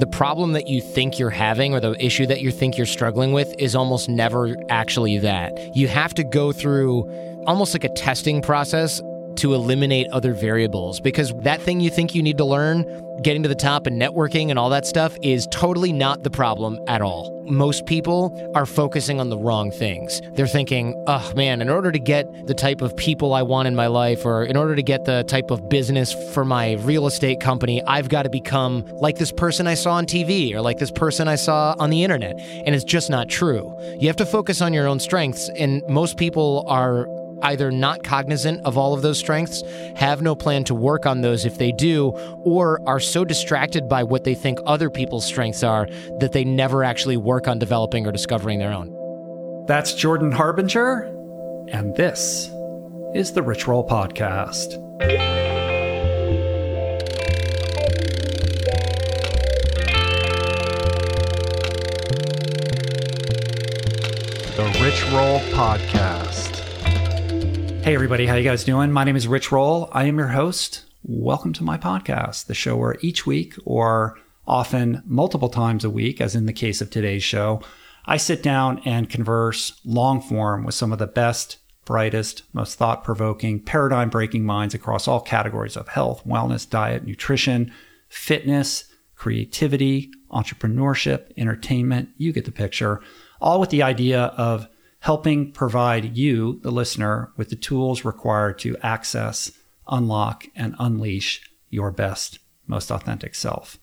the problem that you think you're having or the issue that you think you're struggling with is almost never actually that. You have to go through almost like a testing process to eliminate other variables because that thing you think you need to learn, getting to the top and networking and all that stuff, is totally not the problem at all. Most people are focusing on the wrong things. They're thinking, oh man, in order to get the type of people I want in my life, or in order to get the type of business for my real estate company, I've got to become like this person I saw on TV or like this person I saw on the internet. And it's just not true. You have to focus on your own strengths, and most people are either not cognizant of all of those strengths, have no plan to work on those if they do, or are so distracted by what they think other people's strengths are that they never actually work on developing or discovering their own. That's Jordan Harbinger, and this is the Rich Roll Podcast. The Rich Roll Podcast. Hey everybody, how you guys doing? My name is Rich Roll. I am your host. Welcome to my podcast, the show where each week or often multiple times a week, as in the case of today's show, I sit down and converse long form with some of the best, brightest, most thought provoking, paradigm breaking minds across all categories of health, wellness, diet, nutrition, fitness, creativity, entrepreneurship, entertainment. You get the picture. All with the idea of helping provide you, the listener, with the tools required to access, unlock, and unleash your best, most authentic self.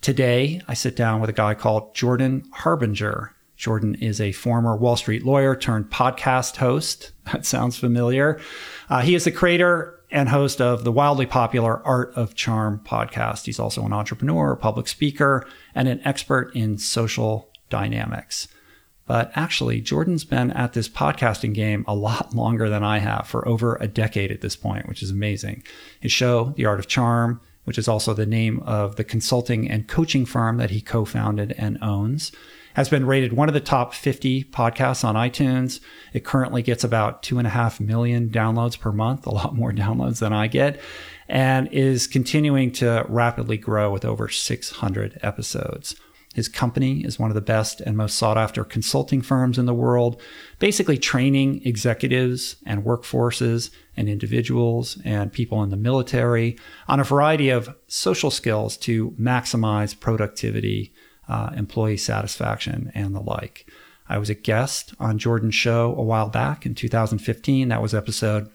Today, I sit down with a guy called Jordan Harbinger. Jordan is a former Wall Street lawyer turned podcast host. That sounds familiar. Uh, he is the creator and host of the wildly popular Art of Charm podcast. He's also an entrepreneur, public speaker, and an expert in social dynamics. But actually, Jordan's been at this podcasting game a lot longer than I have for over a decade at this point, which is amazing. His show, The Art of Charm, which is also the name of the consulting and coaching firm that he co founded and owns, has been rated one of the top 50 podcasts on iTunes. It currently gets about two and a half million downloads per month, a lot more downloads than I get, and is continuing to rapidly grow with over 600 episodes. His company is one of the best and most sought after consulting firms in the world, basically training executives and workforces and individuals and people in the military on a variety of social skills to maximize productivity, uh, employee satisfaction, and the like. I was a guest on Jordan's show a while back in 2015. That was episode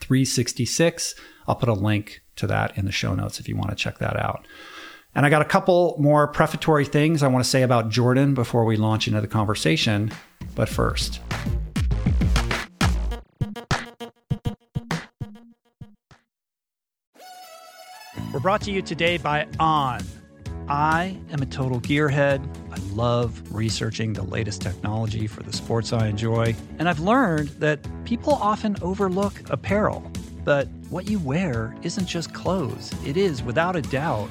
366. I'll put a link to that in the show notes if you want to check that out. And I got a couple more prefatory things I want to say about Jordan before we launch into the conversation. But first, we're brought to you today by On. I am a total gearhead. I love researching the latest technology for the sports I enjoy. And I've learned that people often overlook apparel. But what you wear isn't just clothes, it is, without a doubt,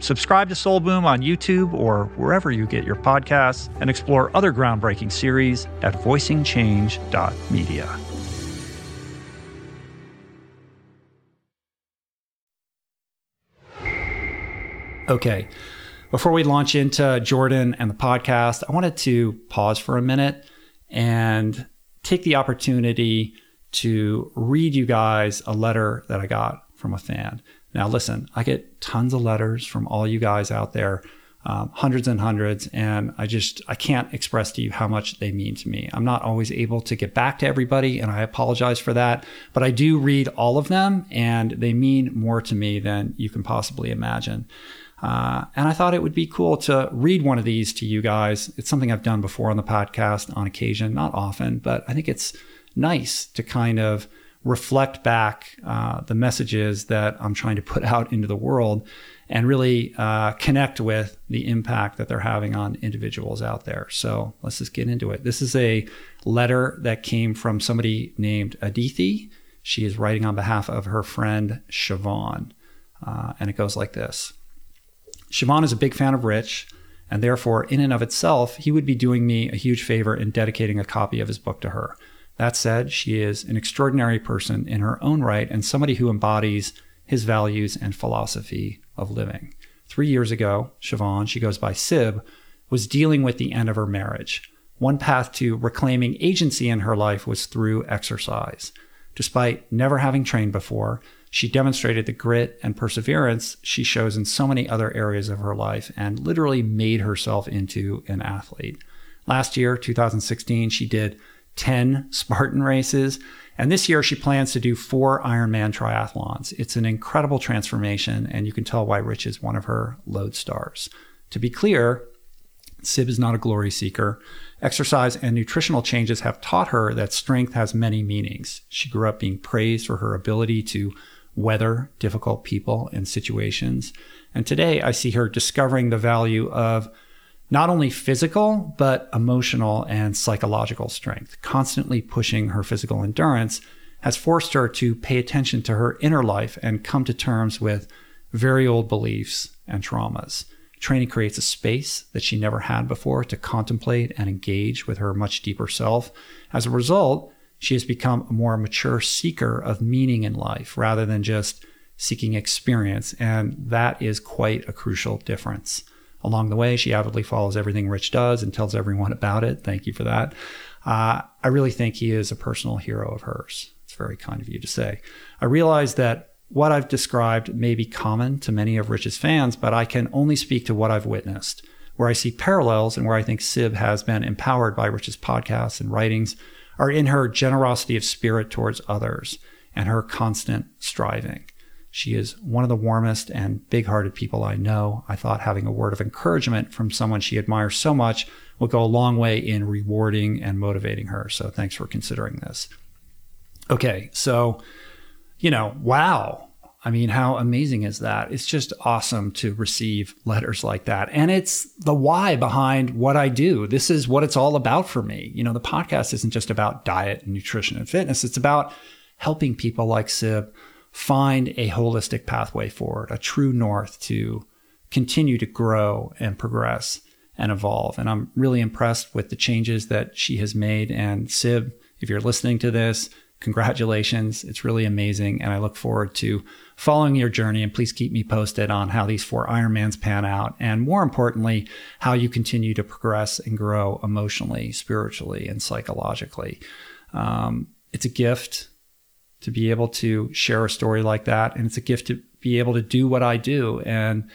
Subscribe to Soul Boom on YouTube or wherever you get your podcasts and explore other groundbreaking series at voicingchange.media. Okay. Before we launch into Jordan and the podcast, I wanted to pause for a minute and take the opportunity to read you guys a letter that I got from a fan. Now, listen, I get tons of letters from all you guys out there um, hundreds and hundreds. And I just, I can't express to you how much they mean to me. I'm not always able to get back to everybody, and I apologize for that. But I do read all of them, and they mean more to me than you can possibly imagine. Uh, and I thought it would be cool to read one of these to you guys. It's something I've done before on the podcast on occasion, not often, but I think it's nice to kind of reflect back uh, the messages that I'm trying to put out into the world and really uh, connect with the impact that they're having on individuals out there. So let's just get into it. This is a letter that came from somebody named Adithi. She is writing on behalf of her friend Siobhan. Uh, and it goes like this Siobhan is a big fan of Rich, and therefore, in and of itself, he would be doing me a huge favor in dedicating a copy of his book to her. That said, she is an extraordinary person in her own right and somebody who embodies his values and philosophy of living. Three years ago, Siobhan, she goes by Sib, was dealing with the end of her marriage. One path to reclaiming agency in her life was through exercise. Despite never having trained before, she demonstrated the grit and perseverance she shows in so many other areas of her life and literally made herself into an athlete. Last year, 2016, she did 10 Spartan races, and this year, she plans to do four Ironman triathlons. It's an incredible transformation, and you can tell why Rich is one of her lodestars. To be clear, Sib is not a glory seeker. Exercise and nutritional changes have taught her that strength has many meanings. She grew up being praised for her ability to weather difficult people and situations. And today I see her discovering the value of not only physical, but emotional and psychological strength. Constantly pushing her physical endurance has forced her to pay attention to her inner life and come to terms with very old beliefs and traumas. Training creates a space that she never had before to contemplate and engage with her much deeper self. As a result, she has become a more mature seeker of meaning in life rather than just seeking experience. And that is quite a crucial difference. Along the way. She avidly follows everything Rich does and tells everyone about it. Thank you for that. Uh, I really think he is a personal hero of hers. It's very kind of you to say. I realize that what I've described may be common to many of Rich's fans, but I can only speak to what I've witnessed. Where I see parallels and where I think Sib has been empowered by Rich's podcasts and writings are in her generosity of spirit towards others and her constant striving. She is one of the warmest and big hearted people I know. I thought having a word of encouragement from someone she admires so much would go a long way in rewarding and motivating her. So thanks for considering this. Okay, so, you know, wow. I mean, how amazing is that? It's just awesome to receive letters like that. And it's the why behind what I do. This is what it's all about for me. You know, the podcast isn't just about diet and nutrition and fitness, it's about helping people like Sib find a holistic pathway forward, a true north to continue to grow and progress and evolve. And I'm really impressed with the changes that she has made. And Sib, if you're listening to this, congratulations. It's really amazing. And I look forward to following your journey. And please keep me posted on how these four Ironmans pan out. And more importantly, how you continue to progress and grow emotionally, spiritually, and psychologically. Um, it's a gift to be able to share a story like that. And it's a gift to be able to do what I do. And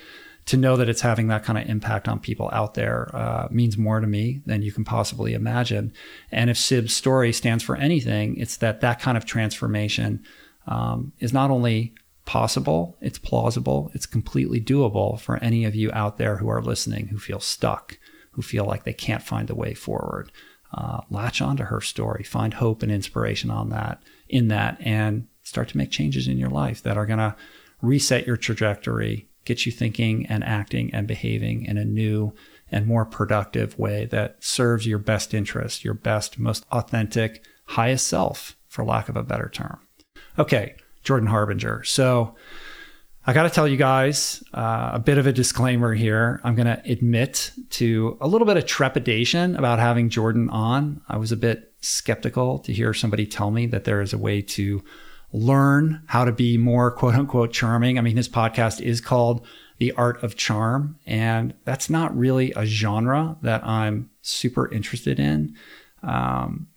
to know that it's having that kind of impact on people out there uh, means more to me than you can possibly imagine. And if Sib's story stands for anything, it's that that kind of transformation um, is not only possible, it's plausible, it's completely doable for any of you out there who are listening who feel stuck, who feel like they can't find the way forward. Uh, latch onto her story, find hope and inspiration on that, in that, and start to make changes in your life that are going to reset your trajectory get you thinking and acting and behaving in a new and more productive way that serves your best interest, your best, most authentic, highest self, for lack of a better term. Okay, Jordan Harbinger. So I got to tell you guys uh, a bit of a disclaimer here. I'm going to admit to a little bit of trepidation about having Jordan on. I was a bit skeptical to hear somebody tell me that there is a way to learn how to be more quote unquote charming. I mean, his podcast is called The Art of Charm, and that's not really a genre that I'm super interested in. Um,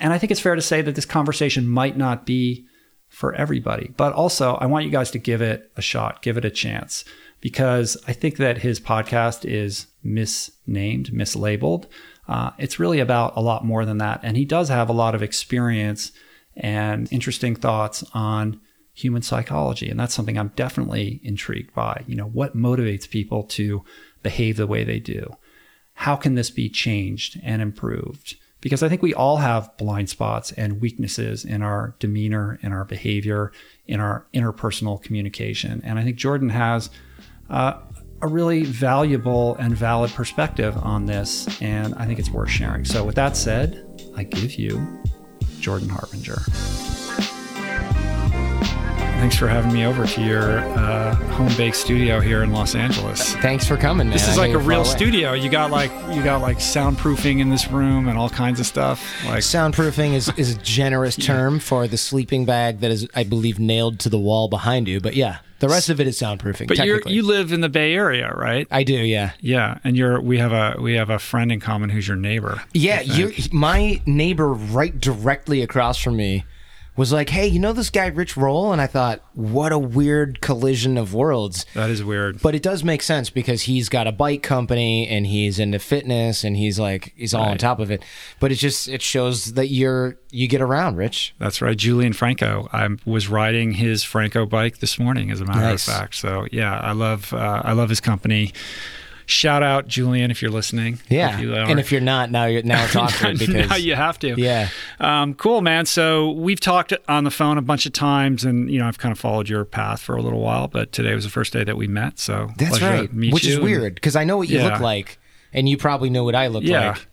and I think it's fair to say that this conversation might not be for everybody, but also I want you guys to give it a shot, give it a chance, because I think that his podcast is misnamed, mislabeled. Uh, it's really about a lot more than that. And he does have a lot of experience and interesting thoughts on human psychology. And that's something I'm definitely intrigued by. You know, what motivates people to behave the way they do? How can this be changed and improved? Because I think we all have blind spots and weaknesses in our demeanor, in our behavior, in our interpersonal communication. And I think Jordan has uh, a really valuable and valid perspective on this. And I think it's worth sharing. So, with that said, I give you Jordan Harbinger. Thanks for having me over to your uh, home baked studio here in Los Angeles. Thanks for coming, man. This is like a real studio. You got like you got like soundproofing in this room and all kinds of stuff. Like soundproofing is, is a generous term yeah. for the sleeping bag that is, I believe, nailed to the wall behind you. But yeah, the rest of it is soundproofing. But you you live in the Bay Area, right? I do, yeah. Yeah, and you're we have a we have a friend in common who's your neighbor. Yeah, you my neighbor right directly across from me was like, "Hey, you know this guy Rich Roll?" And I thought, "What a weird collision of worlds." That is weird. But it does make sense because he's got a bike company and he's into fitness and he's like he's all right. on top of it. But it just it shows that you're you get around, Rich. That's right, Julian Franco. I was riding his Franco bike this morning, as a matter nice. of fact. So yeah, I love uh, I love his company shout out Julian if you're listening. Yeah, if you and if you're not, now you're now it's awkward because now you have to. Yeah, um, cool, man. So we've talked on the phone a bunch of times, and you know I've kind of followed your path for a little while, but today was the first day that we met. So that's right, which is weird because I know what you yeah. look like, and you probably know what I look yeah. like.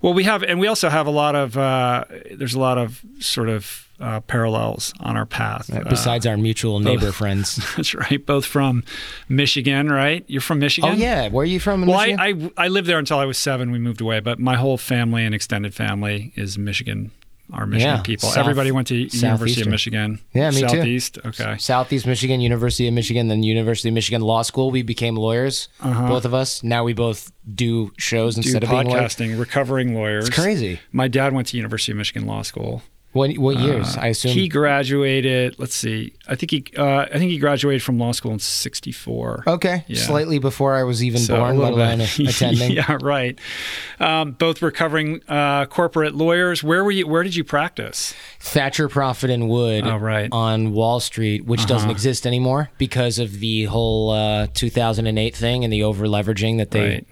Well, we have, and we also have a lot of. Uh, there's a lot of sort of uh, parallels on our path. Besides uh, our mutual neighbor both, friends. That's right. Both from Michigan, right? You're from Michigan? Oh, yeah. Where are you from? well, I, I, I lived there until I was seven. We moved away, but my whole family and extended family is Michigan our Michigan Yeah, people. south- Everybody went to University of. Michigan. Yeah, me too. Southeast. Okay. Southeast Michigan, University of Michigan, then University of Michigan Law School. We became lawyers, both of us. Now we both do shows Uh-huh. Do instead of being lawyers. podcasting, recovering lawyers. It's crazy. My dad went to University of Michigan Law School. What what years? I assume Uh, He graduated. Let's see. I think he. Uh, I think he graduated from law school in '64. Okay, Yeah. slightly before I was even So, born, let little alone bit. attending. yeah, right. Um, both recovering uh, corporate lawyers. Where were you? Where did you practice? Thacher, Proffitt, and Wood Oh, right. Uh-huh. on Wall Street, which doesn't exist anymore because of the whole uh, 2008 thing and the over leveraging that they Right.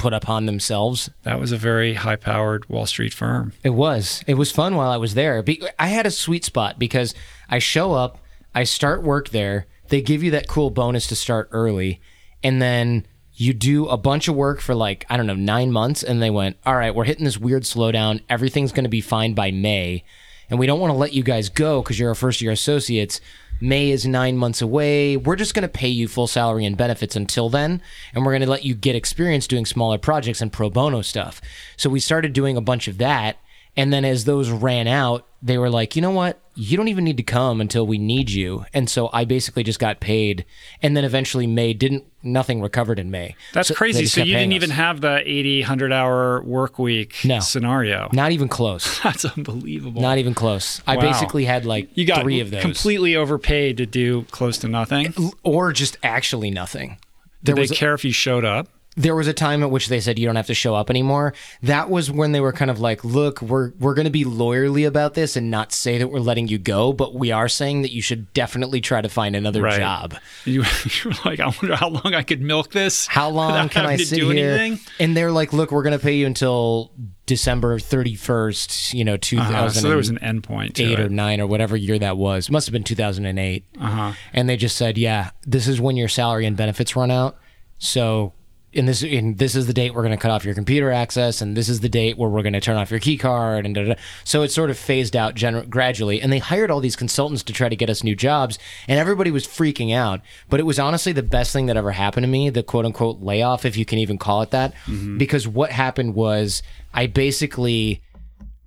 Put upon themselves. That was a very high-powered Wall Street firm. It was. It was fun while I was there. I had a sweet spot because I show up, I start work there. They give you that cool bonus to start early, and then you do a bunch of work for like I don't know nine months, and they went, "All right, we're hitting this weird slowdown. Everything's going to be fine by May, and we don't want to let you guys go because you're our first year associates." May is nine months away. We're just going to pay you full salary and benefits until then, and we're going to let you get experience doing smaller projects and pro bono stuff. So we started doing a bunch of that. And then as those ran out, they were like, you know what? You don't even need to come until we need you. And so I basically just got paid. And then eventually May didn't, nothing recovered in May. That's So crazy. So you didn't even have the 80, 100 hour work week No. scenario. Not even close. That's unbelievable. Not even close. I basically had like you got three of those. completely overpaid to do close to nothing. or just actually nothing. Did There they was, care if you showed up? There was a time at which they said you don't have to show up anymore. That was when they were kind of like, look, we're we're going to be lawyerly about this and not say that we're letting you go, but we are saying that you should definitely try to find another Right. job. You, were like, I wonder how long I could milk this. How long can I sit here? anything? And they're like, look, we're going to pay you until December 31st, you know, Uh, 2008 so there was an end Eight or 9 or whatever year that was. Must have been 2008. Uh-huh. And they just said, yeah, this is when your salary and benefits run out. So in this in this is the date we're going to cut off your computer access and this is the date where we're going to turn off your key card and da, da, da. so it sort of phased out gener- gradually and they hired all these consultants to try to get us new jobs and everybody was freaking out but it was honestly the best thing that ever happened to me the quote unquote layoff if you can even call it that mm-hmm. because what happened was I basically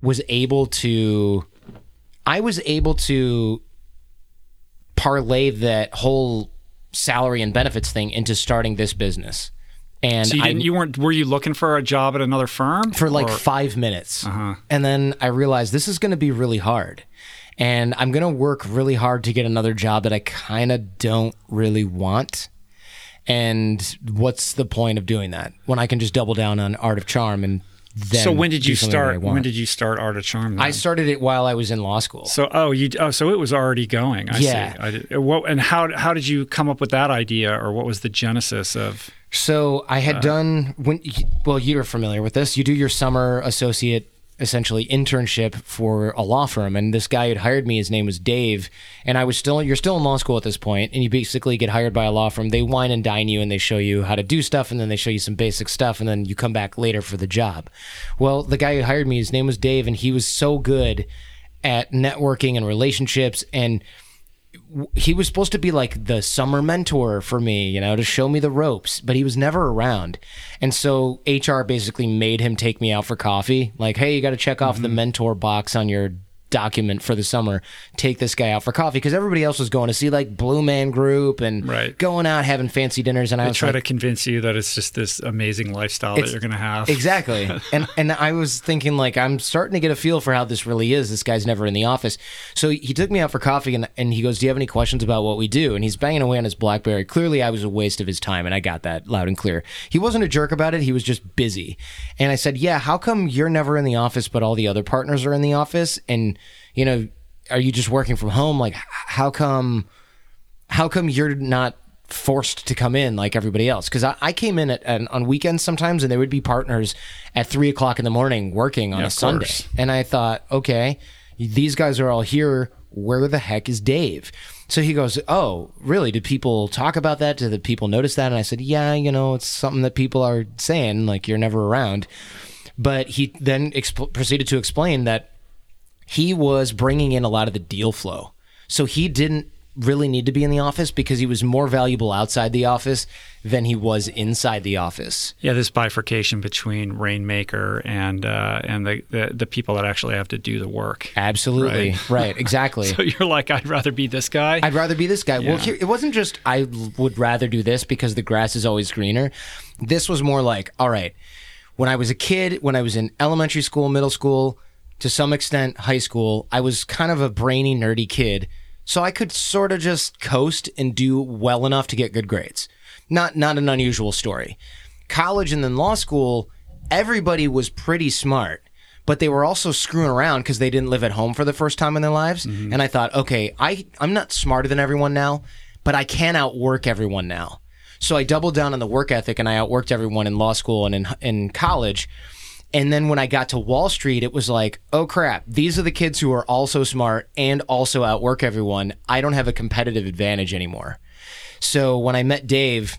was able to I was able to parlay that whole salary and benefits thing into starting this business. And So you didn't. You weren't. Were you looking for a job at another firm for like Or- five minutes. Uh-huh. And then I realized this is going to be really hard. And I'm going to work really hard to get another job that I kind of don't really want. And what's the point of doing that when I can just double down on Art of Charm and then So when did you I start? When did you start Art of Charm? I started it while I was in law school. So oh you oh so it was already going. I Yeah. see. I did, what and how how did you come up with that idea or what was the genesis of? So I Uh. had done when well you're familiar with this. You do your summer associate essentially internship for a law firm and this guy had hired me his name was Dave and I was still you're still in law school at this point and you basically get hired by a law firm they wine and dine you and they show you how to do stuff and then they show you some basic stuff and then you come back later for the job. Well, the guy who hired me his name was Dave and he was so good at networking and relationships and he was supposed to be like the summer mentor for me, you know, to show me the ropes, but he was never around. And so HR basically made him take me out for coffee. Like, hey, you got to check off the mm-hmm. mentor box on your document for the summer. Take this guy out for coffee because everybody else was going to see like Blue Man Group and Right. going out having fancy dinners. And I was try like, to convince you that it's just this amazing lifestyle that you're going to have. Exactly. and and I was thinking like I'm starting to get a feel for how this really is. This guy's never in the office. So he took me out for coffee and and he goes, "Do you have any questions about what we do?" And he's banging away on his BlackBerry. Clearly I was a waste of his time and I got that loud and clear. He wasn't a jerk about it. He was just busy. And I said, "Yeah, how come you're never in the office but all the other partners are in the office and you know, are you just working from home? Like how come how come you're not forced to come in like everybody else? Because I, I came in at, at, on weekends sometimes, and there would be partners at three o'clock in the morning working on Yeah, a Sunday, course. and I thought, okay, these guys are all here. Where the heck is Dave? So he goes, oh, really? Did people talk about that? Did the people notice that? And I said, yeah, you know, it's something that people are saying, like you're never around. But he then exp- proceeded to explain that he was bringing in a lot of the deal flow. So he didn't really need to be in the office because he was more valuable outside the office than he was inside the office. Yeah, this bifurcation between rainmaker and uh, and the, the, the people that actually have to do the work. Absolutely, right, right exactly. so you're like, I'd rather be this guy. I'd rather be this guy. Yeah. Well, here, it wasn't just I would rather do this because the grass is always greener. This was more like, all right, when I was a kid, when I was in elementary school, middle school, to some extent high school, I was kind of a brainy, nerdy kid so I could sort of just coast and do well enough to get good grades. Not not an unusual story. College and then law school, everybody was pretty smart, but they were also screwing around because they didn't live at home for the first time in their lives. Mm-hmm. And I thought, okay, I I'm not smarter than everyone now, but I can outwork everyone now. So I doubled down on the work ethic and I outworked everyone in law school and in in college and then when I got to Wall Street, it was like, oh crap, these are the kids who are also smart and also outwork everyone. I don't have a competitive advantage anymore. So when I met Dave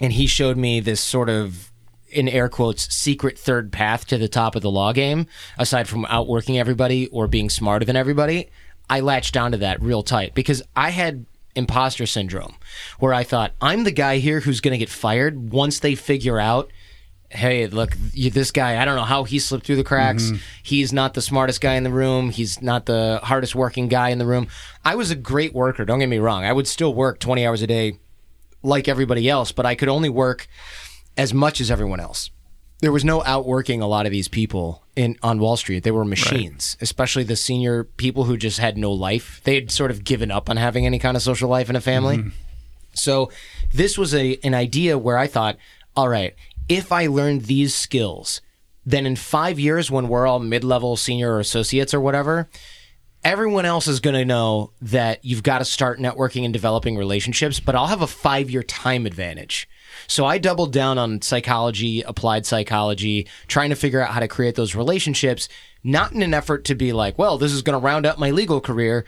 and he showed me this sort of in air quotes secret third path to the top of the law game aside from outworking everybody or being smarter than everybody i latched onto that real tight because i had imposter syndrome where i thought i'm the guy here who's going to get fired once they figure out hey, look, you, this guy, I don't know how he slipped through the cracks. Mm-hmm. He's not the smartest guy in the room. He's not the hardest working guy in the room. I was a great worker. Don't get me wrong. I would still work 20 hours a day like everybody else, but I could only work as much as everyone else. There was no outworking a lot of these people in on Wall Street. They were machines, right. especially the senior people who just had no life. They had sort of given up on having any kind of social life in a family. Mm-hmm. So this was a an idea where I thought, all right, if I learned these skills, then in five years, when we're all mid level senior or associates or whatever, everyone else is going to know that you've got to start networking and developing relationships, but I'll have a five year time advantage. So I doubled down on psychology, applied psychology, trying to figure out how to create those relationships, not in an effort to be like, well, this is going to round out my legal career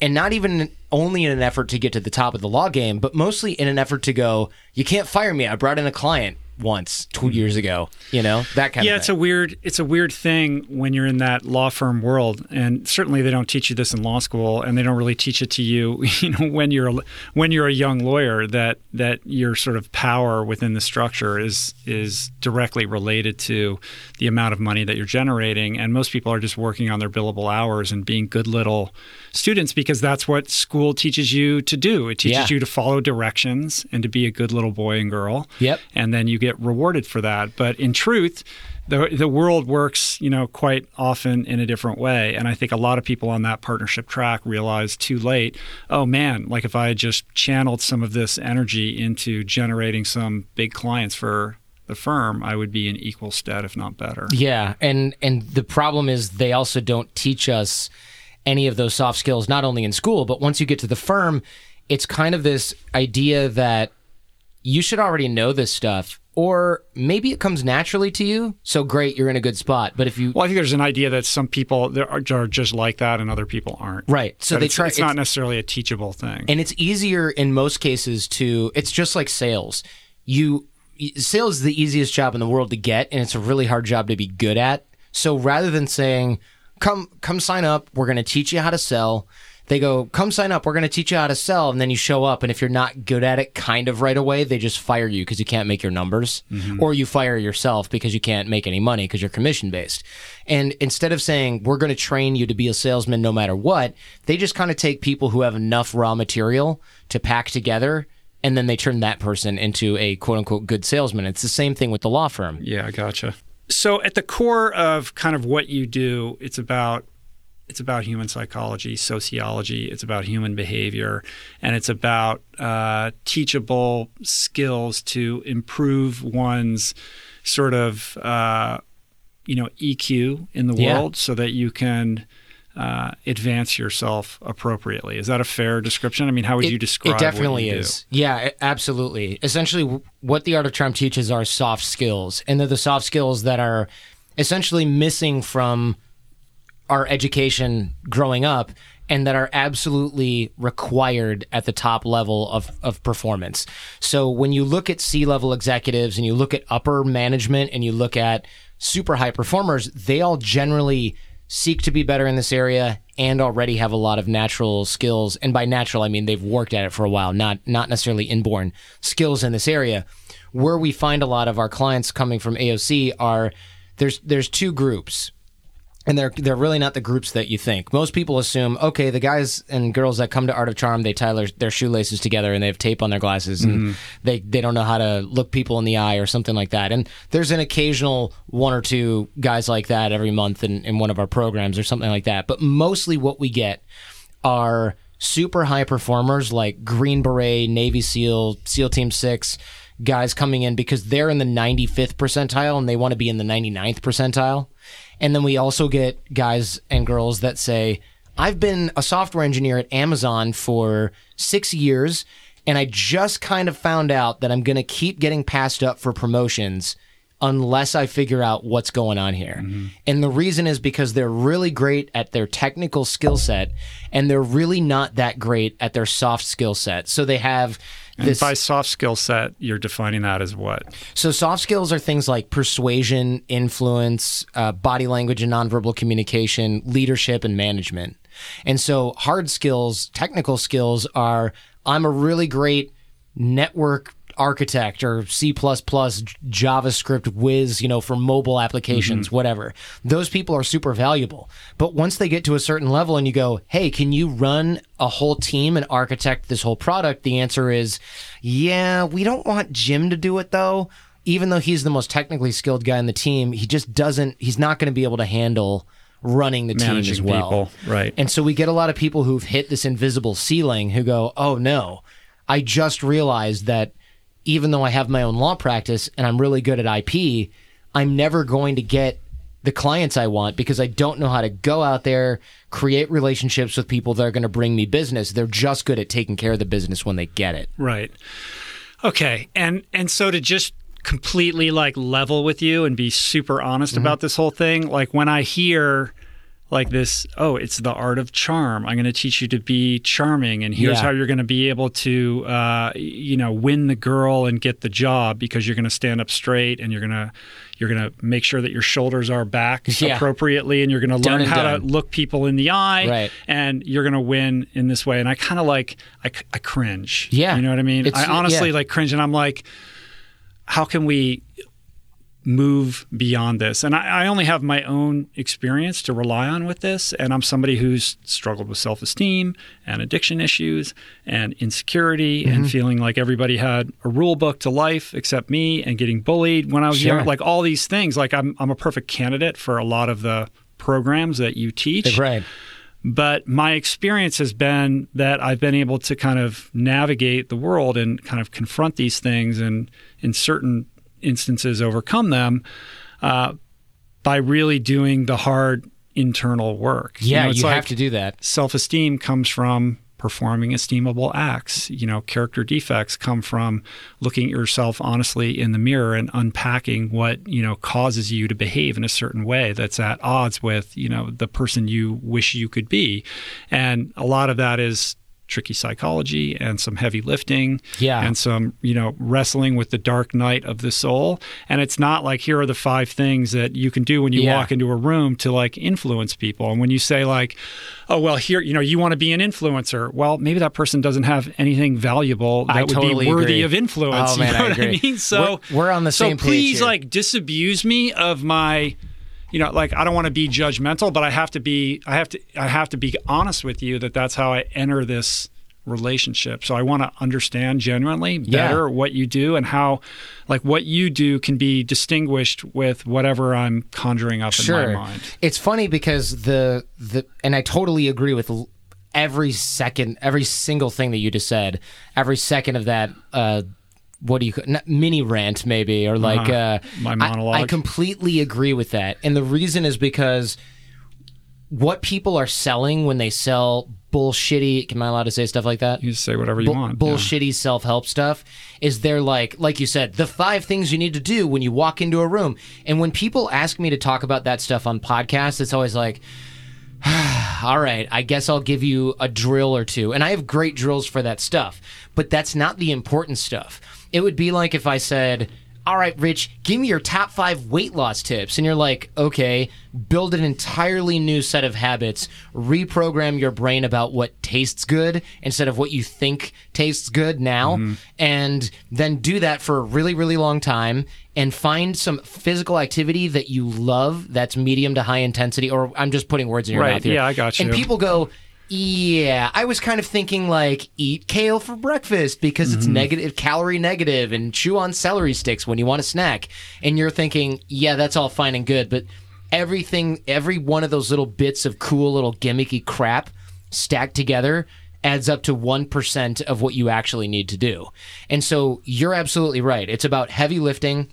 and not even only in an effort to get to the top of the law game, but mostly in an effort to go, you can't fire me. I brought in a client once two mm-hmm. years ago you know that kind yeah, of yeah it's a weird it's a weird thing when you're in that law firm world and certainly they don't teach you this in law school and they don't really teach it to you you know when you're a, when you're a young lawyer that that your sort of power within the structure is is directly related to the amount of money that you're generating and most people are just working on their billable hours and being good little students because that's what school teaches you to do. It teaches yeah. you to follow directions and to be a good little boy and girl. Yep. And then you get get rewarded for that. But in truth, the the world works, you know, quite often in a different way. And I think a lot of people on that partnership track realize too late, oh man, like if I had just channeled some of this energy into generating some big clients for the firm, I would be in equal stead, if not better. Yeah, and and the problem is they also don't teach us any of those soft skills, not only in school, but once you get to the firm, it's kind of this idea that you should already know this stuff or maybe it comes naturally to you. So great, you're in a good spot. But if you, well, I think there's an idea that some people are, are just like that, and other people aren't. Right. So but they it's, try. It's, it's not necessarily a teachable thing, and it's easier in most cases to. It's just like sales. You sales is the easiest job in the world to get, and it's a really hard job to be good at. So rather than saying, "Come, come sign up. We're going to teach you how to sell." They go, come sign up. We're going to teach you how to sell. And then you show up. And if you're not good at it kind of right away, they just fire you because you can't make your numbers. Mm-hmm. Or you fire yourself because you can't make any money because you're commission based. And instead of saying, we're going to train you to be a salesman no matter what, they just kind of take people who have enough raw material to pack together and then they turn that person into a quote unquote good salesman. It's the same thing with the law firm. Yeah, I gotcha. So at the core of kind of what you do, it's about it's about human psychology, sociology. It's about human behavior, and it's about uh, teachable skills to improve one's sort of uh, you know EQ in the yeah. world, so that you can. Uh, advance yourself appropriately. Is that a fair description? I mean, how would it, you describe? It definitely is. Do? Yeah, absolutely. Essentially, what the art of charm teaches are soft skills, and they're the soft skills that are essentially missing from our education growing up and that are absolutely required at the top level of, of performance. So when you look at C level executives and you look at upper management and you look at super high performers, they all generally seek to be better in this area and already have a lot of natural skills, and by natural I mean they've worked at it for a while, not not necessarily inborn skills in this area. Where we find a lot of our clients coming from AOC are there's there's two groups and they're they're really not the groups that you think. Most people assume, okay, the guys and girls that come to Art of Charm, they tie their, their shoelaces together and they have tape on their glasses and mm-hmm. they they don't know how to look people in the eye or something like that. And there's an occasional one or two guys like that every month in, in one of our programs or something like that. But mostly what we get are super high performers like Green Beret, Navy SEAL, SEAL Team Six guys coming in because they're in the 95th percentile and they want to be in the 99th percentile and then we also get guys and girls that say, I've been a software engineer at Amazon for six years, and I just kind of found out that I'm going to keep getting passed up for promotions unless I figure out what's going on here. Mm-hmm. And the reason is because they're really great at their technical skill set and they're really not that great at their soft skill set. So they have and by soft skill set, you're defining that as what? So soft skills are things like persuasion, influence, uh, body language and nonverbal communication, leadership, and management. And so hard skills, technical skills are I'm a really great network architect or C++, JavaScript whiz, you know, for mobile applications, mm-hmm. whatever. Those people are super valuable. But once they get to a certain level and you go, hey, can you run a whole team and architect this whole product? The answer is, yeah, we don't want Jim to do it though. Even though he's the most technically skilled guy in the team, he just doesn't, he's not going to be able to handle running the team as well. People. Right. And so we get a lot of people who've hit this invisible ceiling who go, oh no, I just realized that even though I have my own law practice and I'm really good at IP, I'm never going to get the clients I want because I don't know how to go out there, create relationships with people that are going to bring me business. They're just good at taking care of the business when they get it. Right. Okay. And and so to just completely like level with you and be super honest mm-hmm. about this whole thing, like when I hear like this oh it's the art of charm i'm going to teach you to be charming and here's yeah. how you're going to be able to uh, you know win the girl and get the job because you're going to stand up straight and you're going to you're going to make sure that your shoulders are back yeah. appropriately and you're going to learn how done. to look people in the eye right. and you're going to win in this way and i kind of like I, I cringe yeah you know what i mean it's, i honestly yeah. like cringe and i'm like how can we move beyond this. And I, I, only have my own experience to rely on with this. And I'm somebody who's struggled with self esteem and addiction issues and insecurity mm-hmm. and feeling like everybody had a rule book to life except me and getting bullied when I was sure. young. Like all these things. Like I'm, I'm a perfect candidate for a lot of the programs that you teach. Right. But my experience has been that I've been able to kind of navigate the world and kind of confront these things and in certain instances overcome them uh, by really doing the hard internal work. Yeah, you, know, you like have to do that. Self esteem comes from performing esteemable acts. You know, character defects come from looking at yourself honestly in the mirror and unpacking what, you know, causes you to behave in a certain way that's at odds with, you know, the person you wish you could be. And a lot of that is tricky psychology and some heavy lifting yeah. and some you know wrestling with the dark night of the soul and it's not like here are the five things that you can do when you yeah. walk into a room to like influence people and when you say like oh well here you know you want to be an influencer well maybe that person doesn't have anything valuable that I would totally be worthy agree. of influence oh, man, you know I what I mean so we're, we're on the same so please here. like disabuse me of my you know like i don't want to be judgmental but i have to be i have to i have to be honest with you that that's how i enter this relationship so i want to understand genuinely better yeah. what you do and how like what you do can be distinguished with whatever i'm conjuring up sure. in my mind it's funny because the the and i totally agree with every second every single thing that you just said every second of that uh what do you mini rant maybe or like uh, uh my monologue. I, I completely agree with that, and the reason is because what people are selling when they sell bullshitty am i allowed to say stuff like that you say whatever you Bu- want bullshitty yeah. self-help stuff is they're like like you said the five things you need to do when you walk into a room and when people ask me to talk about that stuff on podcasts it's always like all right, I guess I'll give you a drill or two. And I have great drills for that stuff, but that's not the important stuff. It would be like if I said, all right, Rich, give me your top five weight loss tips. And you're like, okay, build an entirely new set of habits, reprogram your brain about what tastes good instead of what you think tastes good now, mm-hmm. and then do that for a really, really long time and find some physical activity that you love that's medium to high intensity, or I'm just putting words in your right, mouth here. Yeah, I got you. And people go, yeah, I was kind of thinking like eat kale for breakfast because it's mm-hmm. negative calorie negative and chew on celery sticks when you want a snack. And you're thinking, yeah, that's all fine and good, but everything every one of those little bits of cool little gimmicky crap stacked together adds up to 1% of what you actually need to do. And so you're absolutely right. It's about heavy lifting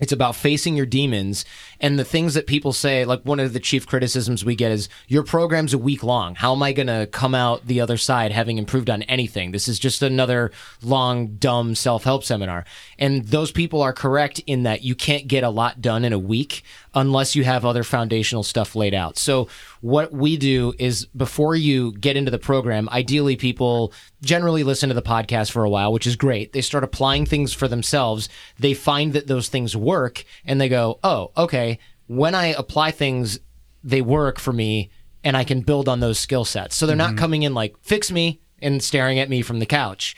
it's about facing your demons and the things that people say. Like one of the chief criticisms we get is your program's a week long. How am I going to come out the other side having improved on anything? This is just another long, dumb self help seminar. And those people are correct in that you can't get a lot done in a week unless you have other foundational stuff laid out. So what we do is before you get into the program, ideally people generally listen to the podcast for a while, which is great. They start applying things for themselves. They find that those things work and they go, "Oh, okay, when I apply things, they work for me and I can build on those skill sets." So they're mm-hmm. not coming in like, "Fix me," and staring at me from the couch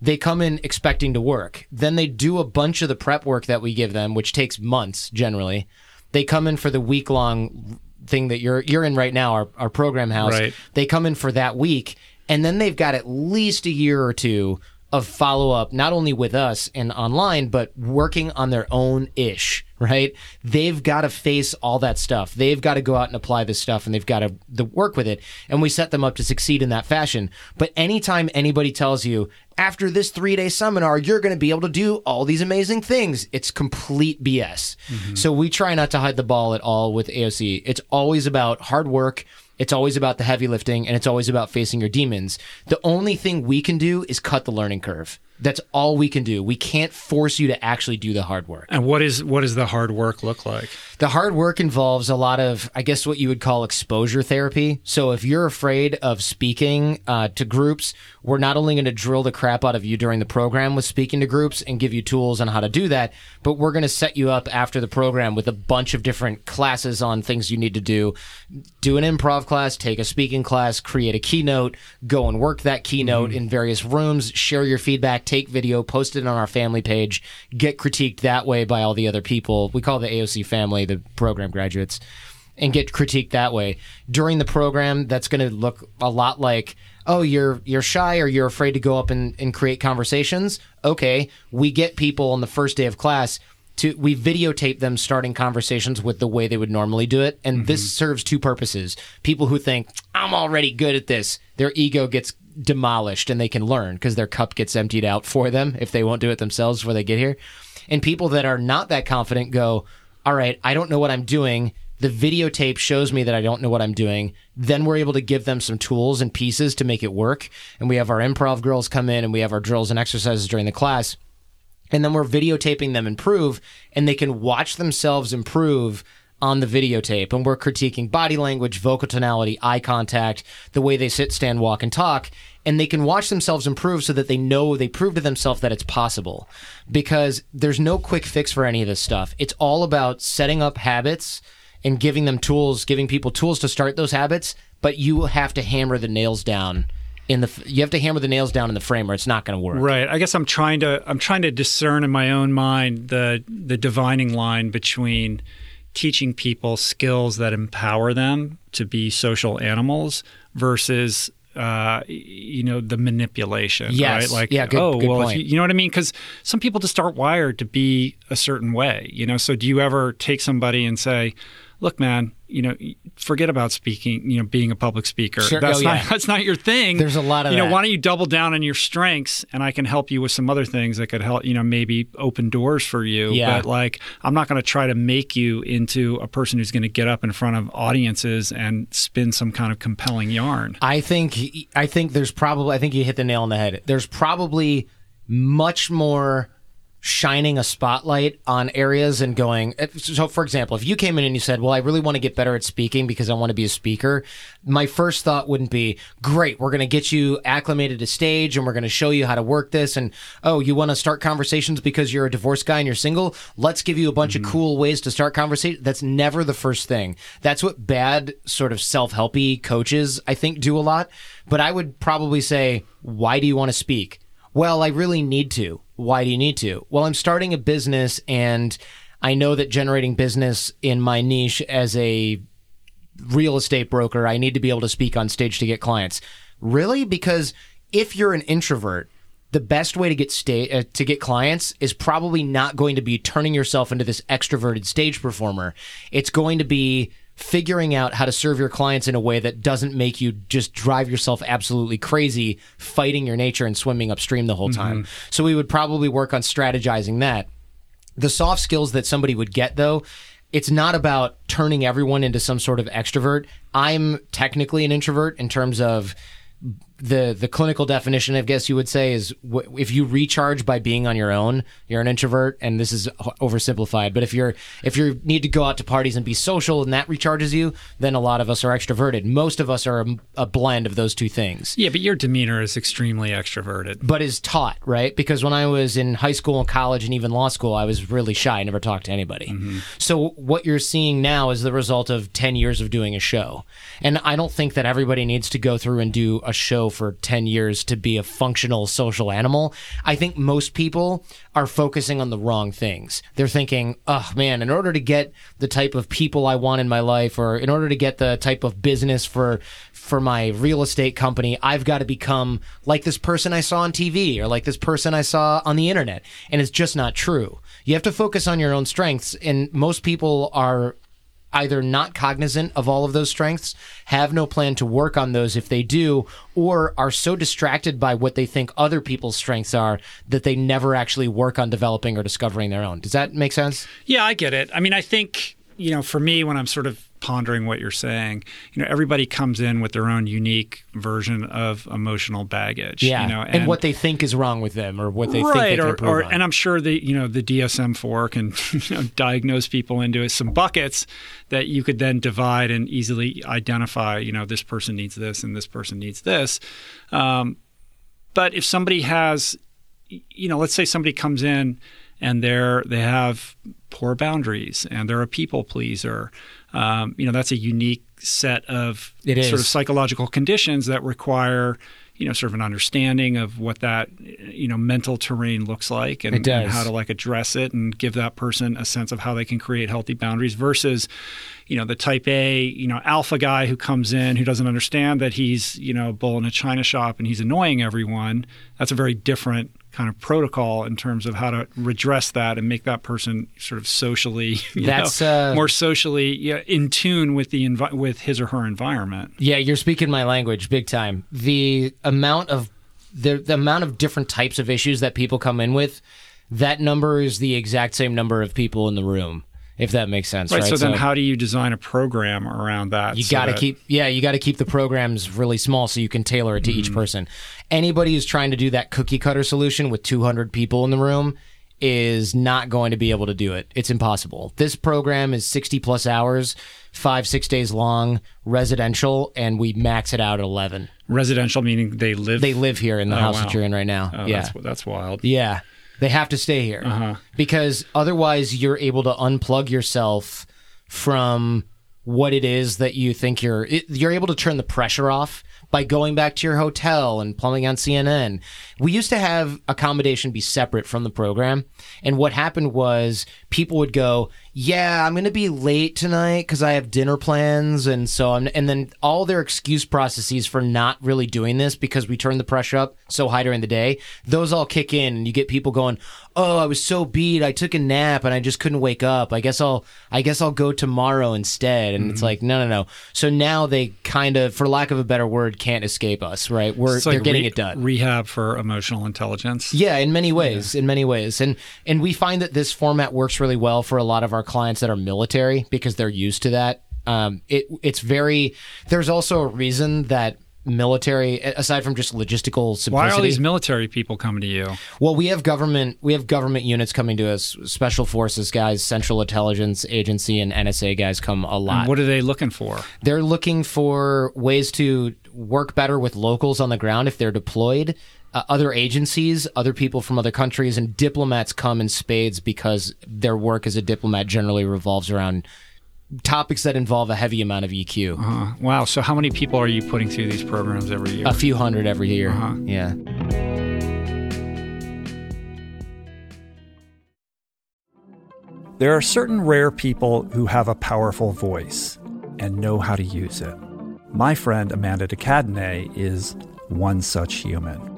they come in expecting to work. Then they do a bunch of the prep work that we give them, which takes months generally. They come in for the week long thing that you're you're in right now, our, our program house. Right. They come in for that week, and then they've got at least a year or two of follow up, not only with us and online, but working on their own ish, right? They've got to face all that stuff. They've got to go out and apply this stuff and they've got to the, work with it. And we set them up to succeed in that fashion. But anytime anybody tells you, after this three day seminar, you're going to be able to do all these amazing things, it's complete BS. Mm-hmm. So we try not to hide the ball at all with AOC. It's always about hard work it's always about the heavy lifting and it's always about facing your demons. The only thing we can do is cut the learning curve. That's all we can do. We can't force you to actually do the hard work. And what is what does the hard work look like? The hard work involves a lot of, I guess, what you would call exposure therapy. So if you're afraid of speaking uh, to groups, we're not only going to drill the crap out of you during the program with speaking to groups and give you tools on how to do that, but we're going to set you up after the program with a bunch of different classes on things you need to do. Do an improv class, take a speaking class, create a keynote, go and work that keynote mm-hmm. in various rooms, share your feedback take video, post it on our family page, get critiqued that way by all the other people. We call the AOC family the program graduates, and get critiqued that way. During the program, that's going to look a lot like oh you're you're shy or you're afraid to go up and, and create conversations okay we get people on the first day of class to we videotape them starting conversations with the way they would normally do it and mm-hmm. this serves two purposes people who think i'm already good at this their ego gets demolished and they can learn because their cup gets emptied out for them if they won't do it themselves before they get here. And people that are not that confident go, all right, I don't know what I'm doing. The videotape shows me that I don't know what I'm doing. Then we're able to give them some tools and pieces to make it work. And we have our improv girls come in and we have our drills and exercises during the class. And then we're videotaping them improve and they can watch themselves improve on the videotape and we're critiquing body language, vocal tonality, eye contact, the way they sit, stand, walk, and talk. And they can watch themselves improve so that they know they prove to themselves that it's possible. Because there's no quick fix for any of this stuff. It's all about setting up habits and giving them tools, giving people tools to start those habits, but you have to hammer the nails down in the you have to hammer the nails down in the frame or it's not going to work. Right. I guess I'm trying to I'm trying to discern in my own mind the the divining line between teaching people skills that empower them to be social animals versus uh, you know the manipulation yes. right? Like yeah, good, oh good well you, you, know what i mean? Because some people just aren't wired to be a certain way you know? So do you ever take somebody and say look man you know, forget about speaking, you know, being a public speaker. Sure. That's oh, not yeah. that's not your thing. There's a lot of You know, that. why don't you double down on your strengths and I can help you with some other things that could help, you know, maybe open doors for you. Yeah. But like I'm not going to try to make you into a person who's going to get up in front of audiences and spin some kind of compelling yarn. I think I think there's probably I think you hit the nail on the head. There's probably much more shining a spotlight on areas and going so for example if you came in and you said well i really want to get better at speaking because i want to be a speaker my first thought wouldn't be great we're going to get you acclimated to stage and we're going to show you how to work this and oh you want to start conversations because you're a divorced guy and you're single? Let's give you a bunch mm-hmm. of cool ways to start conversation. That's never the first thing. That's what bad sort of self-helpy coaches i think do a lot. But i would probably say why do you want to speak? Well i really need to why do you need to? Well, I'm starting a business and I know that generating business in my niche as a real estate broker, I need to be able to speak on stage to get clients. Really? Because if you're an introvert, the best way to get sta- uh, to get clients is probably not going to be turning yourself into this extroverted stage performer. It's going to be figuring out how to serve your clients in a way that doesn't make you just drive yourself absolutely crazy fighting your nature and swimming upstream the whole time. Mm-hmm. So we would probably work on strategizing that. The soft skills that somebody would get though, it's not about turning everyone into some sort of extrovert. I'm technically an introvert in terms of the the clinical definition, I guess you would say, is w- if you recharge by being on your own, you're an introvert, and this is oversimplified. But if you're if you need to go out to parties and be social, and that recharges you, then a lot of us are extroverted. Most of us are a, a blend of those two things. Yeah, but your demeanor is extremely extroverted, but is taught right because when I was in high school and college and even law school, I was really shy. I never talked to anybody. Mm-hmm. So what you're seeing now is the result of ten years of doing a show, and I don't think that everybody needs to go through and do a show for 10 years to be a functional social animal. I think most people are focusing on the wrong things. They're thinking, oh man, in order to get the type of people I want in my life or in order to get the type of business for for my real estate company, I've got to become like this person I saw on TV or like this person I saw on the internet. And it's just not true. You have to focus on your own strengths and most people are either not cognizant of all of those strengths, have no plan to work on those if they do, or are so distracted by what they think other people's strengths are that they never actually work on developing or discovering their own. Does that make sense? Yeah, I get it. I mean, I think, you know, for me, when I'm sort of pondering what you're saying, you know, everybody comes in with their own unique version of emotional baggage. Yeah, you know, and, and what they think is wrong with them, or what they right, think they or, or. And I'm sure the you know the DSM-4 can you know, diagnose people into some buckets that you could then divide and easily identify. You know, this person needs this and this person needs this. Um, but if somebody has, you know, let's say somebody comes in and they're they have poor boundaries and they're a people pleaser um, you know that's a unique set of sort of psychological conditions that require you know sort of an understanding of what that you know mental terrain looks like and, and, how to like address it and give that person a sense of how they can create healthy boundaries versus you know the type A you know alpha guy who comes in who doesn't understand that he's you know a bull in a china shop and he's annoying everyone. That's a very different kind of protocol in terms of how to redress that and make that person sort of socially that's know, uh, more socially yeah, in tune with the envi- with his or her environment. Yeah, you're speaking my language big time. The amount of the, the amount of different types of issues that people come in with, that number is the exact same number of people in the room if that makes sense. Right. right? So then, how do you design a program around that? You so got to keep, yeah, you got to keep the programs really small so you can tailor it to mm-hmm. each person. Anybody who's trying to do that cookie cutter solution with 200 people in the room is not going to be able to do it. It's impossible. This program is 60 plus hours, five, six days long, residential, and we max it out at 11. Residential meaning they live? They live here in the oh, house wow. that you're in right now. Oh, yeah. That's, that's wild. Yeah. They have to stay here uh-huh. because otherwise you're able to unplug yourself from what it is that you think you're. It, you're able to turn the pressure off by going back to your hotel and plumbing on CNN. We used to have accommodation be separate from the program. And what happened was people would go, yeah, I'm going to be late tonight because I have dinner plans. And so I'm, and then all their excuse processes for not really doing this because we turn the pressure up so high during the day, those all kick in and you get people going, oh, I was so beat. I took a nap and I just couldn't wake up. I guess I'll, I guess I'll go tomorrow instead. And mm-hmm. it's like, no, no, no. So now they kind of, for lack of a better word, can't escape us, right? We're, they're getting re- it done. Rehab for emotional intelligence. Yeah, in many ways, yeah. in many ways. And, and we find that this format works really well for a lot of our clients that are military because they're used to that. Um, it, it's very, there's also a reason that military aside from just logistical simplicity. Why are all these military people coming to you? Well, we have government we have government units coming to us, special forces guys, Central Intelligence Agency and NSA guys come a lot. And what are they looking for? They're looking for ways to work better with locals on the ground if they're deployed. Uh, other agencies, other people from other countries, and diplomats come in spades because their work as a diplomat generally revolves around topics that involve a heavy amount of EQ. Uh, wow. So, how many people are you putting through these programs every year? A few hundred every year. Uh-huh. Yeah. There are certain rare people who have a powerful voice and know how to use it. My friend Amanda de Cadenet is one such human.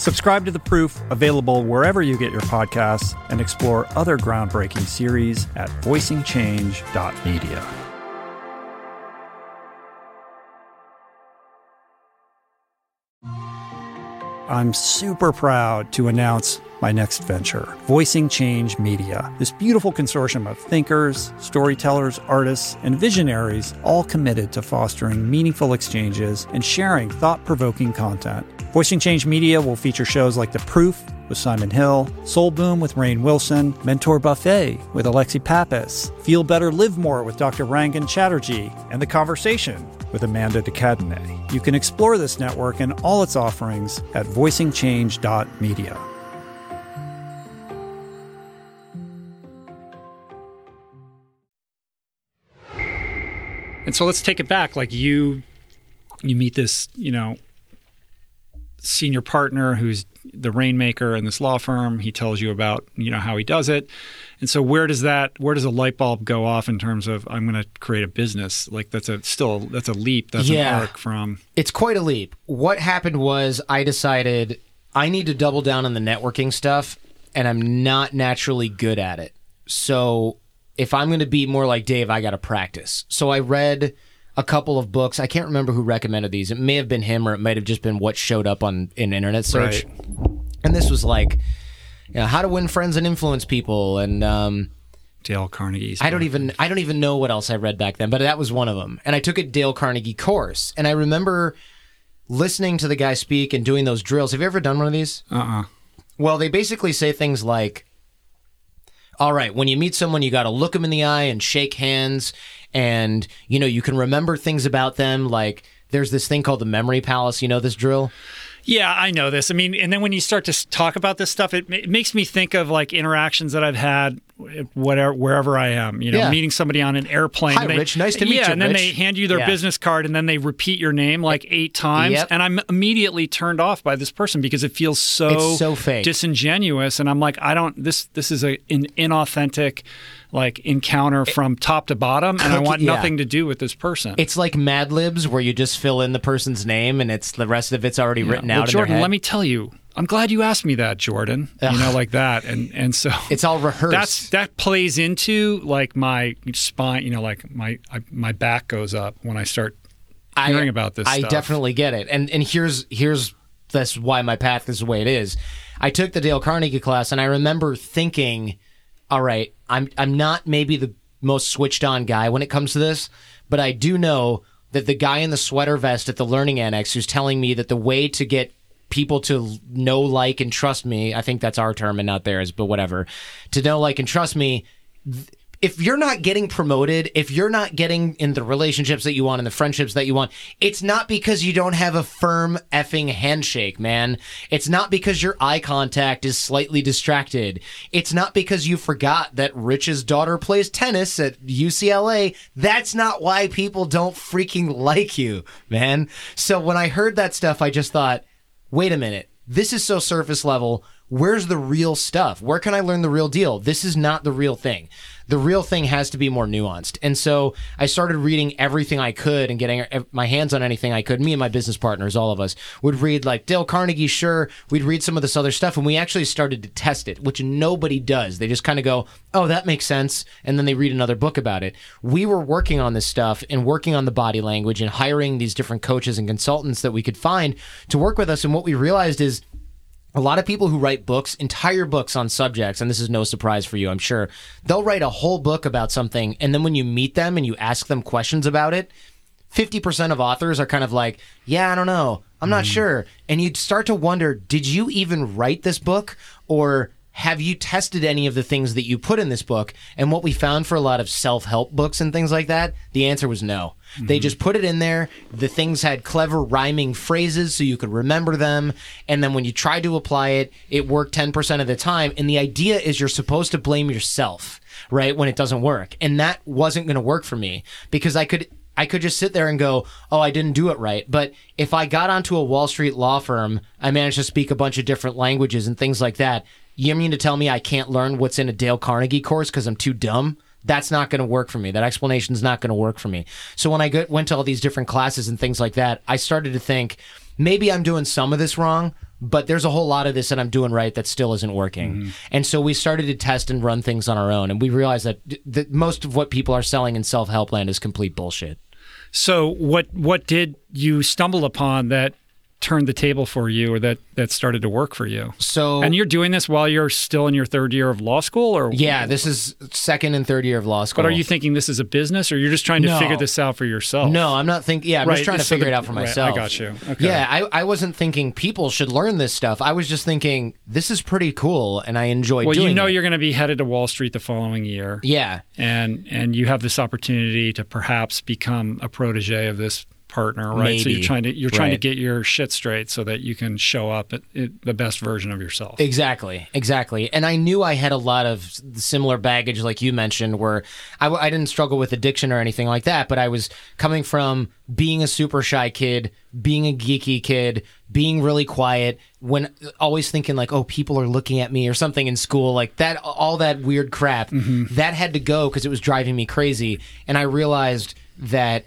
Subscribe to The Proof, available wherever you get your podcasts, and explore other groundbreaking series at voicingchange.media. I'm super proud to announce my next venture, Voicing Change Media. This beautiful consortium of thinkers, storytellers, artists, and visionaries, all committed to fostering meaningful exchanges and sharing thought provoking content. Voicing Change Media will feature shows like The Proof with Simon Hill, Soul Boom with Rainn Wilson, Mentor Buffet with Alexi Pappas, Feel Better Live More with Dr. Rangan Chatterjee, and The Conversation with Amanda de Cadenet. You can explore this network and all its offerings at voicingchange.media. And so let's take it back. Like you, you meet this, you know, senior partner who's the rainmaker in this law firm. He tells you about, you know, how he does it. And so where does that where does a light bulb go off in terms of I'm going to create a business? Like that's a still that's a leap. That's Yeah. an arc from It's quite a leap. What happened was I decided I need to double down on the networking stuff, and I'm not naturally good at it. So if I'm going to be more like Dave, I got to practice. So I read a couple of books. I can't remember who recommended these. It may have been him, or it might have just been what showed up on in internet search. And this was like, you know, how to win friends and influence people, and um, Dale Carnegie's. I don't even I don't even know what else I read back then, but that was one of them. And I took a Dale Carnegie course, and I remember listening to the guy speak and doing those drills. Have you ever done one of these? Uh-uh. Well, they basically say things like, "All right, when you meet someone, you got to look them in the eye and shake hands, and you know you can remember things about them. Like there's this thing called the memory palace. You know this drill." Yeah, I know this. I mean, and then when you start to talk about this stuff, it, it makes me think of like interactions that I've had, whatever, wherever I am. You know, Yeah. meeting somebody on an airplane. Hi, and they- Rich. Nice to meet yeah, you, and then Rich. they hand you their Yeah. business card, and then they repeat your name like eight times, Yep. and I'm immediately turned off by this person because it feels so It's so fake. disingenuous, and I'm like, I don't. This this is a an inauthentic like encounter from top to bottom, and I Cookie- want yeah. nothing to do with this person. It's like Mad Libs, where you just fill in the person's name, and it's the rest of it's already written well, out. in Jordan, their head. let me tell you, I'm glad you asked me that, Jordan. You know, like that, and and so It's all rehearsed. That's that plays into like my spine. You know, like my I, my back goes up when I start hearing about this. I stuff. definitely get it. And and here's here's that's why my path is the way it is. I took the Dale Carnegie class and I remember thinking, all right, I'm I'm not maybe the most switched on guy when it comes to this, but I do know that the guy in the sweater vest at the learning annex who's telling me that the way to get people to know, like, and trust me, I think that's our term and not theirs, but whatever, to know, like, and trust me, if you're not getting promoted, if you're not getting in the relationships that you want and the friendships that you want, it's not because you don't have a firm effing handshake, man. It's not because your eye contact is slightly distracted. It's not because you forgot that Rich's daughter plays tennis at UCLA. That's not why people don't freaking like you, man. So when I heard that stuff, I just thought, wait a minute. This is so surface level. Where's the real stuff? Where can I learn the real deal? This is not the real thing the real thing has to be more nuanced. And so I started reading everything I could and getting my hands on anything I could. Me and my business partners, all of us, would read like Dale Carnegie, sure. We'd read some of this other stuff and we actually started to test it, which nobody does. They just kind of go, oh, that makes sense. And then they read another book about it. We were working on this stuff and working on the body language and hiring these different coaches and consultants that we could find to work with us. And what we realized is, a lot of people who write books, entire books on subjects, and this is no surprise for you, I'm sure, they'll write a whole book about something, and then when you meet them and you ask them questions about it, 50% of authors are kind of like, yeah, I don't know, I'm not mm. sure. And you'd start to wonder, did you even write this book? Or have you tested any of the things that you put in this book? And what we found for a lot of self help books and things like that, the answer was no. Mm-hmm. They just put it in there. The things had clever rhyming phrases so you could remember them. And then when you tried to apply it, it worked 10% of the time. And the idea is you're supposed to blame yourself, right? When it doesn't work. And that wasn't going to work for me because I could I could just sit there and go, "Oh, I didn't do it right." But if I got onto a Wall Street law firm, I managed to speak a bunch of different languages and things like that. You mean to tell me I can't learn what's in a Dale Carnegie course because I'm too dumb? That's not going to work for me. That explanation is not going to work for me. So when I went to all these different classes and things like that, I started to think maybe I'm doing some of this wrong, but there's a whole lot of this that I'm doing right that still isn't working. Mm-hmm. And so we started to test and run things on our own, and we realized that, that most of what people are selling in self help land is complete bullshit. So what what did you stumble upon that turned the table for you or that that started to work for you so and you're doing this while you're still in your third year of law school or yeah this is second and third year of law school but are you thinking this is a business or you're just trying to no. figure this out for yourself no i'm not thinking yeah i'm right. just trying to so figure the, it out for myself right. i got you okay. yeah I, I wasn't thinking people should learn this stuff i was just thinking this is pretty cool and i enjoy well you know it. you're going to be headed to wall street the following year yeah and and you have this opportunity to perhaps become a protege of this partner, right? Maybe. So you're trying to you're trying right. to get your shit straight so that you can show up at, at, the best version of yourself. Exactly, exactly. And I knew I had a lot of similar baggage, like you mentioned, where I, I didn't struggle with addiction or anything like that, but I was coming from being a super shy kid, being a geeky kid, being really quiet, when always thinking like, oh, people are looking at me or something in school, like that, all that weird crap, mm-hmm. that had to go because it was driving me crazy. And I realized that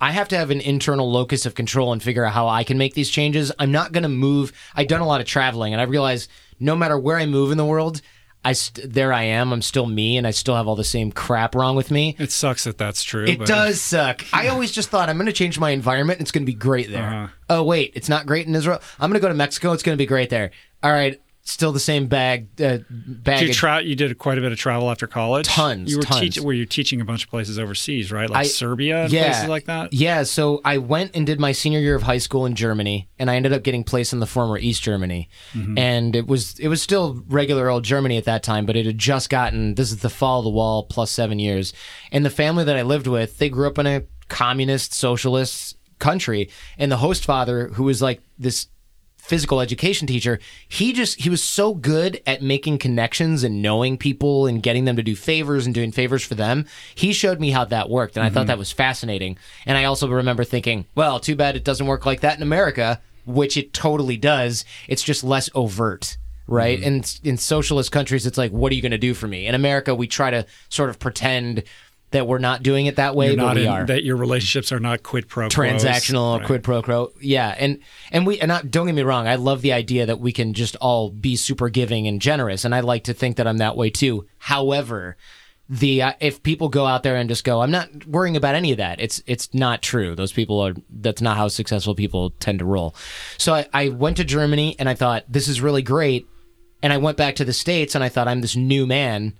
I have to have an internal locus of control and figure out how I can make these changes. I'm not going to move. I've done a lot of traveling and I realize no matter where I move in the world, I st- there I am. I'm still me, and I still have all the same crap wrong with me. It sucks that that's true. It but... does suck. I always just thought I'm going to change my environment. and It's going to be great there. Uh-huh. Oh wait, it's not great in Israel. I'm going to go to Mexico. It's going to be great there. All right, still the same bag uh, bag. You, tra- you did quite a bit of travel after college. Tons. You were tons. teaching. Were you teaching a bunch of places overseas, right? Like I, Serbia and yeah, places like that. Yeah. So I went and did my senior year of high school in Germany, and I ended up getting placed in the former East Germany, mm-hmm. and it was it was still regular old Germany at that time, but it had just gotten this is the fall of the wall plus seven years, and the family that I lived with, they grew up in a communist socialist country, and the host father, who was like this physical education teacher, he just he was so good at making connections and knowing people and getting them to do favors and doing favors for them. He showed me how that worked and I mm-hmm. thought that was fascinating. And I also remember thinking, well, too bad it doesn't work like that in America, which it totally does. It's just less overt right? Mm-hmm. And in socialist countries, it's like, what are you going to do for me? In America, we try to sort of pretend that we're not doing it that way, You're but we in, are. That your relationships are not quid pro quo. transactional right. quid pro quo. Yeah, and and we and not, don't get me wrong, I love the idea that we can just all be super giving and generous, and I like to think that I'm that way too. However, the uh, if people go out there and just go, I'm not worrying about any of that. It's it's not true. Those people are. That's not how successful people tend to roll. So I, I went to Germany and I thought this is really great, and I went back to the states and I thought I'm this new man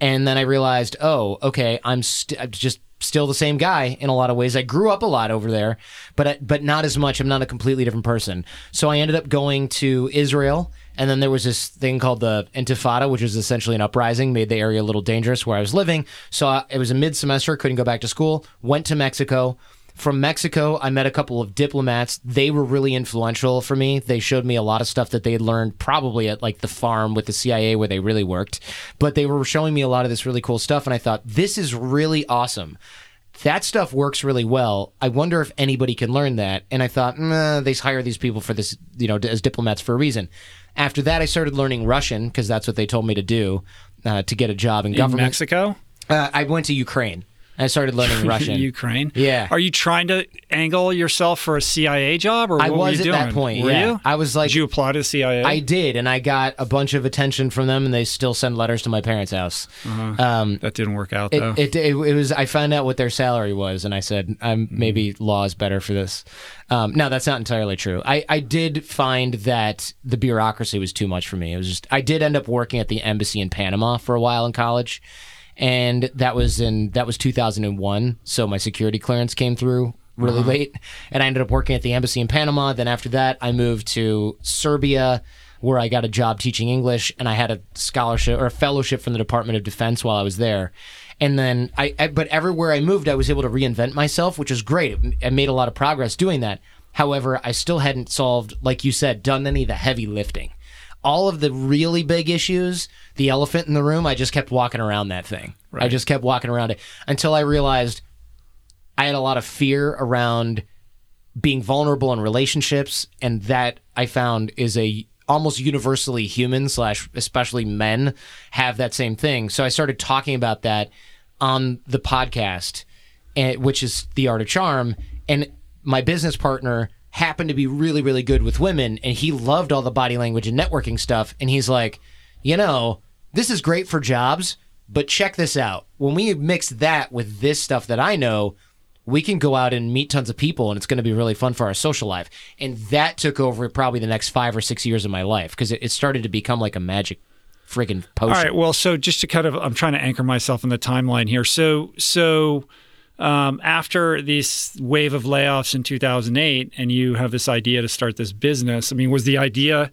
and then I realized, oh, okay, I'm, st- I'm just still the same guy in a lot of ways. I grew up a lot over there, but but not as much. I'm not a completely different person. So I ended up going to Israel And then there was this thing called the Intifada, which was essentially an uprising, made the area a little dangerous where I was living. So I, it was a mid semester, couldn't go back to school, went to Mexico. From Mexico, I met a couple of diplomats. They were really influential for me. They showed me a lot of stuff that they had learned probably at like the farm with the CIA where they really worked. But they were showing me a lot of this really cool stuff. And I thought, this is really awesome that stuff works really well. I wonder if anybody can learn that. And I thought, nah, they hire these people for this, you know, as diplomats for a reason. After that, I started learning Russian because that's what they told me to do uh, to get a job in, In government. Mexico? Uh, I went to Ukraine. I started learning Russian. Ukraine. Yeah. Are you trying to angle yourself for a CIA job, or I what were was you at doing? that point. Were yeah, you? I was like, Did you apply to the CIA? I did, and I got a bunch of attention from them, and they still send letters to my parents' house. Um, that didn't work out it, though. it, it, it was. I found out what their salary was, and I said, "I'm maybe law is better for this." Um, now that's not entirely true. I, I did find that the bureaucracy was too much for me. It was just. I did end up working at the embassy in Panama for a while in college, and that was in that was 2001. So my security clearance came through really uh-huh. late, and I ended up working at the embassy in Panama. Then after that, I moved to Serbia where I got a job teaching English and I had a scholarship or a fellowship from the Department of Defense while I was there. And then I, I but everywhere I moved, I was able to reinvent myself, which was great. I made a lot of progress doing that. However, I still hadn't solved, like you said, done any of the heavy lifting. All of the really big issues, the elephant in the room, I just kept walking around that thing. I just kept walking around it until I realized I had a lot of fear around being vulnerable in relationships, and that I found is a almost universally human slash especially men have that same thing. So I started talking about that on the podcast, and, which is the art of charm, and my business partner happened to be really really good with women, and he loved all the body language and networking stuff, and he's like, you know, this is great for jobs. But check this out. When we mix that with this stuff that I know, we can go out and meet tons of people and it's going to be really fun for our social life. And that took over probably the next five or six years of my life because it, started to become like a magic friggin' potion. All right. Well, so just to kind of, I'm trying to anchor myself in the timeline here. So, so um, after this wave of layoffs in 2008, and you have this idea to start this business. I mean, was the idea?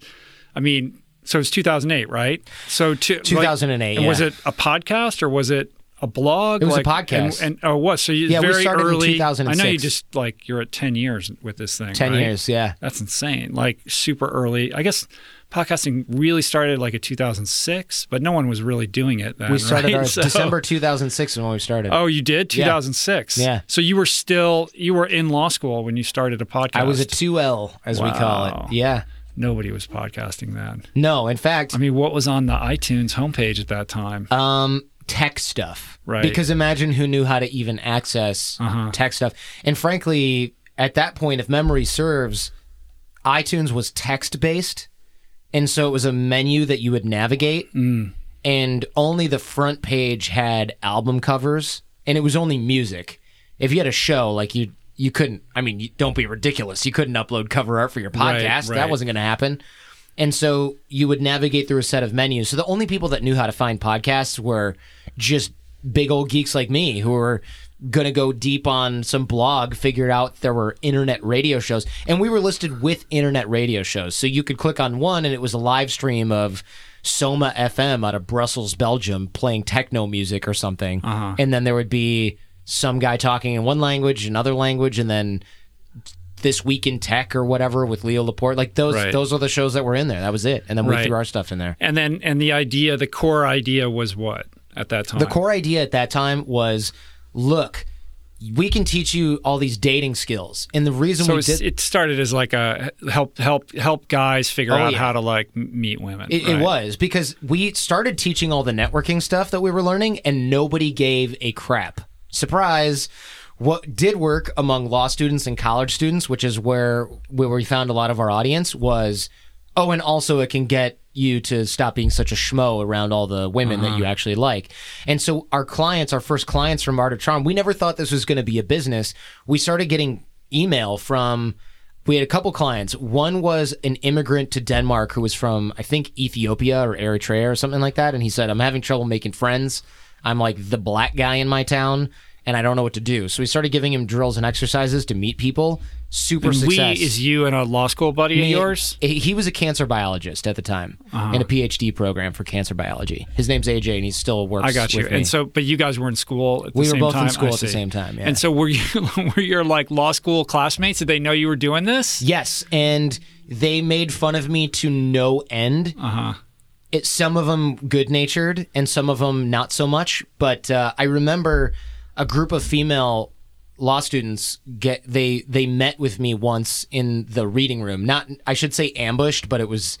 I mean, so it's 2008, right? So to, like- 2008, was it a podcast or was it? A blog. It was a podcast. and, and oh, what? So you Yeah, we very started in early. I know you just like you're at ten years with this thing. 10 right? years, yeah. That's insane. Like super early. I guess podcasting really started like in 2006, but no one was really doing it then. We started right? our So- December 2006 is when we started. Oh, you did? 2006. Yeah. So you were still you were in law school when you started a podcast. I was at 2L, as we call it. Yeah. Nobody was podcasting then. No, in fact, I mean, what was on the iTunes homepage at that time? um, tech stuff. Right. Because imagine who knew how to even access Uh-huh. tech stuff. And frankly, at that point, if memory serves, iTunes was text based. And so it was a menu that you would navigate. Mm. And only the front page had album covers. And it was only music. If you had a show, like you, you couldn't, I mean, you, don't be ridiculous. You couldn't upload cover art for your Right, podcast. right. That wasn't going to happen. And so you would navigate through a set of menus. So the only people that knew how to find podcasts were just big old geeks like me who were going to go deep on some blog, figured out there were internet radio shows. And we were listed with internet radio shows. So you could click on one and it was a live stream of Soma FM out of Brussels, Belgium, playing techno music or something. Uh-huh. And then there would be some guy talking in one language, another language, and then this week in tech or whatever with Leo Laporte. Like those Right. those are the shows that were in there. That was it. And then we Right. threw our stuff in there. and then and the idea, the core idea was what at that time? The core idea at that time was look, we can teach you all these dating skills. And the reason So we did it started as like a help help help guys figure Oh, out yeah. how to like meet women. It, right? it was because we started teaching all the networking stuff that we were learning, and nobody gave a crap. Surprise! What did work among law students and college students, which is where where we found a lot of our audience, was oh, and also it can get you to stop being such a schmo around all the women that you uh-huh. actually like. And so our clients, our first clients from Art of Charm, we never thought this was going to be a business. We started getting email from we had a couple clients. One was an immigrant to Denmark who was from, I think, Ethiopia or Eritrea or something like that. And he said, I'm having trouble making friends. I'm like the black guy in my town. and I don't know what to do. So we started giving him drills and exercises to meet people. Super And we success. is you and a law school buddy of yours. He he was a cancer biologist at the time in a PhD program for cancer biology. His name's AJ, and he still works. I got you. And so, but you guys were in school at the same time. We were both in school I at the same time, yeah. And so, were you were your like law school classmates? Did they know you were doing this? Yes, and they made fun of me to no end. Uh huh. It, some of them good natured, and some of them not so much. But uh, I remember a group of female law students get they they met with me once in the reading room. Not I should say ambushed, but it was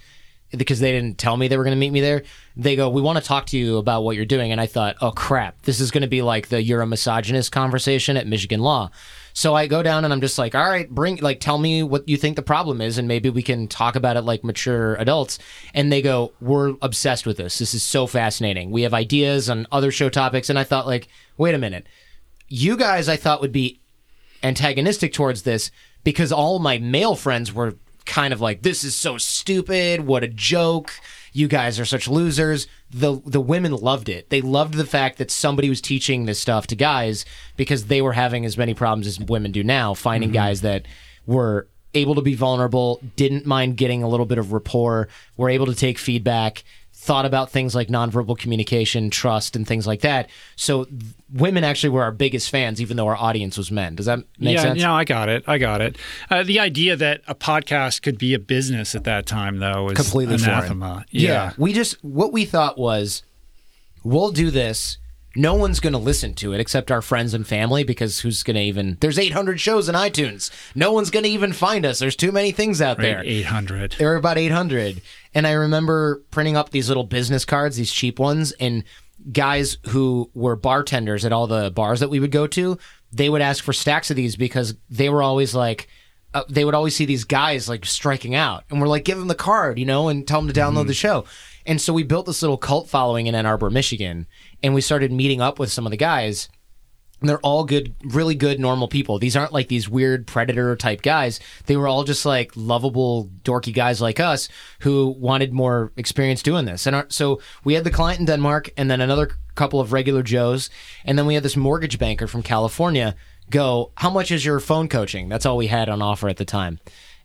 because they didn't tell me they were going to meet me there. They go, "We want to talk to you about what you're doing," and I thought, "Oh crap, this is going to be like the you're a misogynist conversation at Michigan Law." So I go down and I'm just like, "All right, bring like tell me what you think the problem is, and maybe we can talk about it like mature adults." And they go, "We're obsessed with this. This is so fascinating. We have ideas on other show topics." And I thought, like, wait a minute, you guys, I thought would be antagonistic towards this because all my male friends were kind of like, "This is so stupid. What a joke." You guys are such losers. The the women loved it. They loved the fact that somebody was teaching this stuff to guys because they were having as many problems as women do now, finding mm-hmm. guys that were able to be vulnerable, didn't mind getting a little bit of rapport, were able to take feedback, thought about things like nonverbal communication, trust, and things like that. So th- women actually were our biggest fans, even though our audience was men. Does that make sense? yeah, sense? no, I got it. I got it. Uh, the idea that a podcast could be a business at that time, though, was Completely foreign. anathema. Yeah. We just, what we thought was, we'll do this. No one's going to listen to it except our friends and family because who's going to even, there's 800 shows in iTunes. No one's going to even find us. There's too many things out there. Right, eight hundred. There are about 800. And I remember printing up these little business cards, these cheap ones, and guys who were bartenders at all the bars that we would go to, they would ask for stacks of these because they were always like, uh, they would always see these guys like striking out. And we're like, give them the card, you know, and tell them to download the show. And so we built this little cult following in Ann Arbor, Michigan, and we started meeting up with some of the guys. They're all good, really good, normal people. These aren't like these weird predator type guys. They were all just like lovable, dorky guys like us who wanted more experience doing this. And our, so we had the client in Denmark and then another couple of regular Joes. And then we had this mortgage banker from California go, How much is your phone coaching? That's all we had on offer at the time.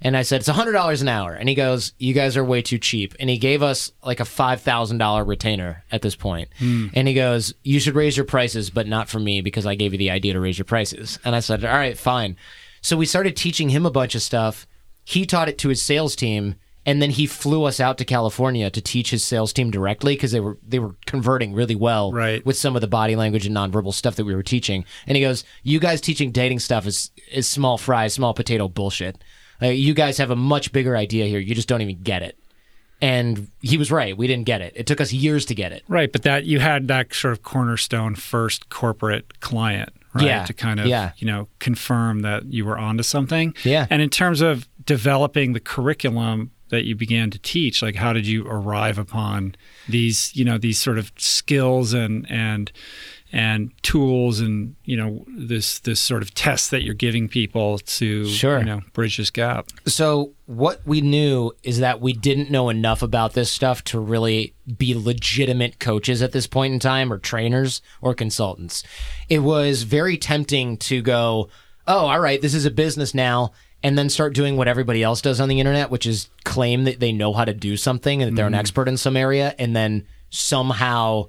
And I said, it's $100 an hour. And he goes, you guys are way too cheap. And he gave us like a $5,000 retainer at this point. Hmm. And he goes, you should raise your prices, but not for me because I gave you the idea to raise your prices. And I said, all right, fine. So we started teaching him a bunch of stuff. He taught it to his sales team. And then he flew us out to California to teach his sales team directly because they were they were converting really well Right. with some of the body language and nonverbal stuff that we were teaching. And he goes, "You guys teaching dating stuff is is small fry, small potato bullshit. Like, you guys have a much bigger idea here. You just don't even get it." And he was right. We didn't get it. It took us years to get it. Right, but that you had that sort of cornerstone first corporate client, right? Yeah, To kind of yeah. you know confirm that you were onto something. Yeah. And in terms of developing the curriculum that you began to teach, like how did you arrive upon these, you know, these sort of skills and and and tools and you know this this sort of test that you're giving people to Sure. you know bridge this gap. So what we knew is that we didn't know enough about this stuff to really be legitimate coaches at this point in time or trainers or consultants. It was very tempting to go, "Oh, all right, this is a business now." And then start doing what everybody else does on the internet, which is claim that they know how to do something and that they're an mm-hmm. expert in some area and then somehow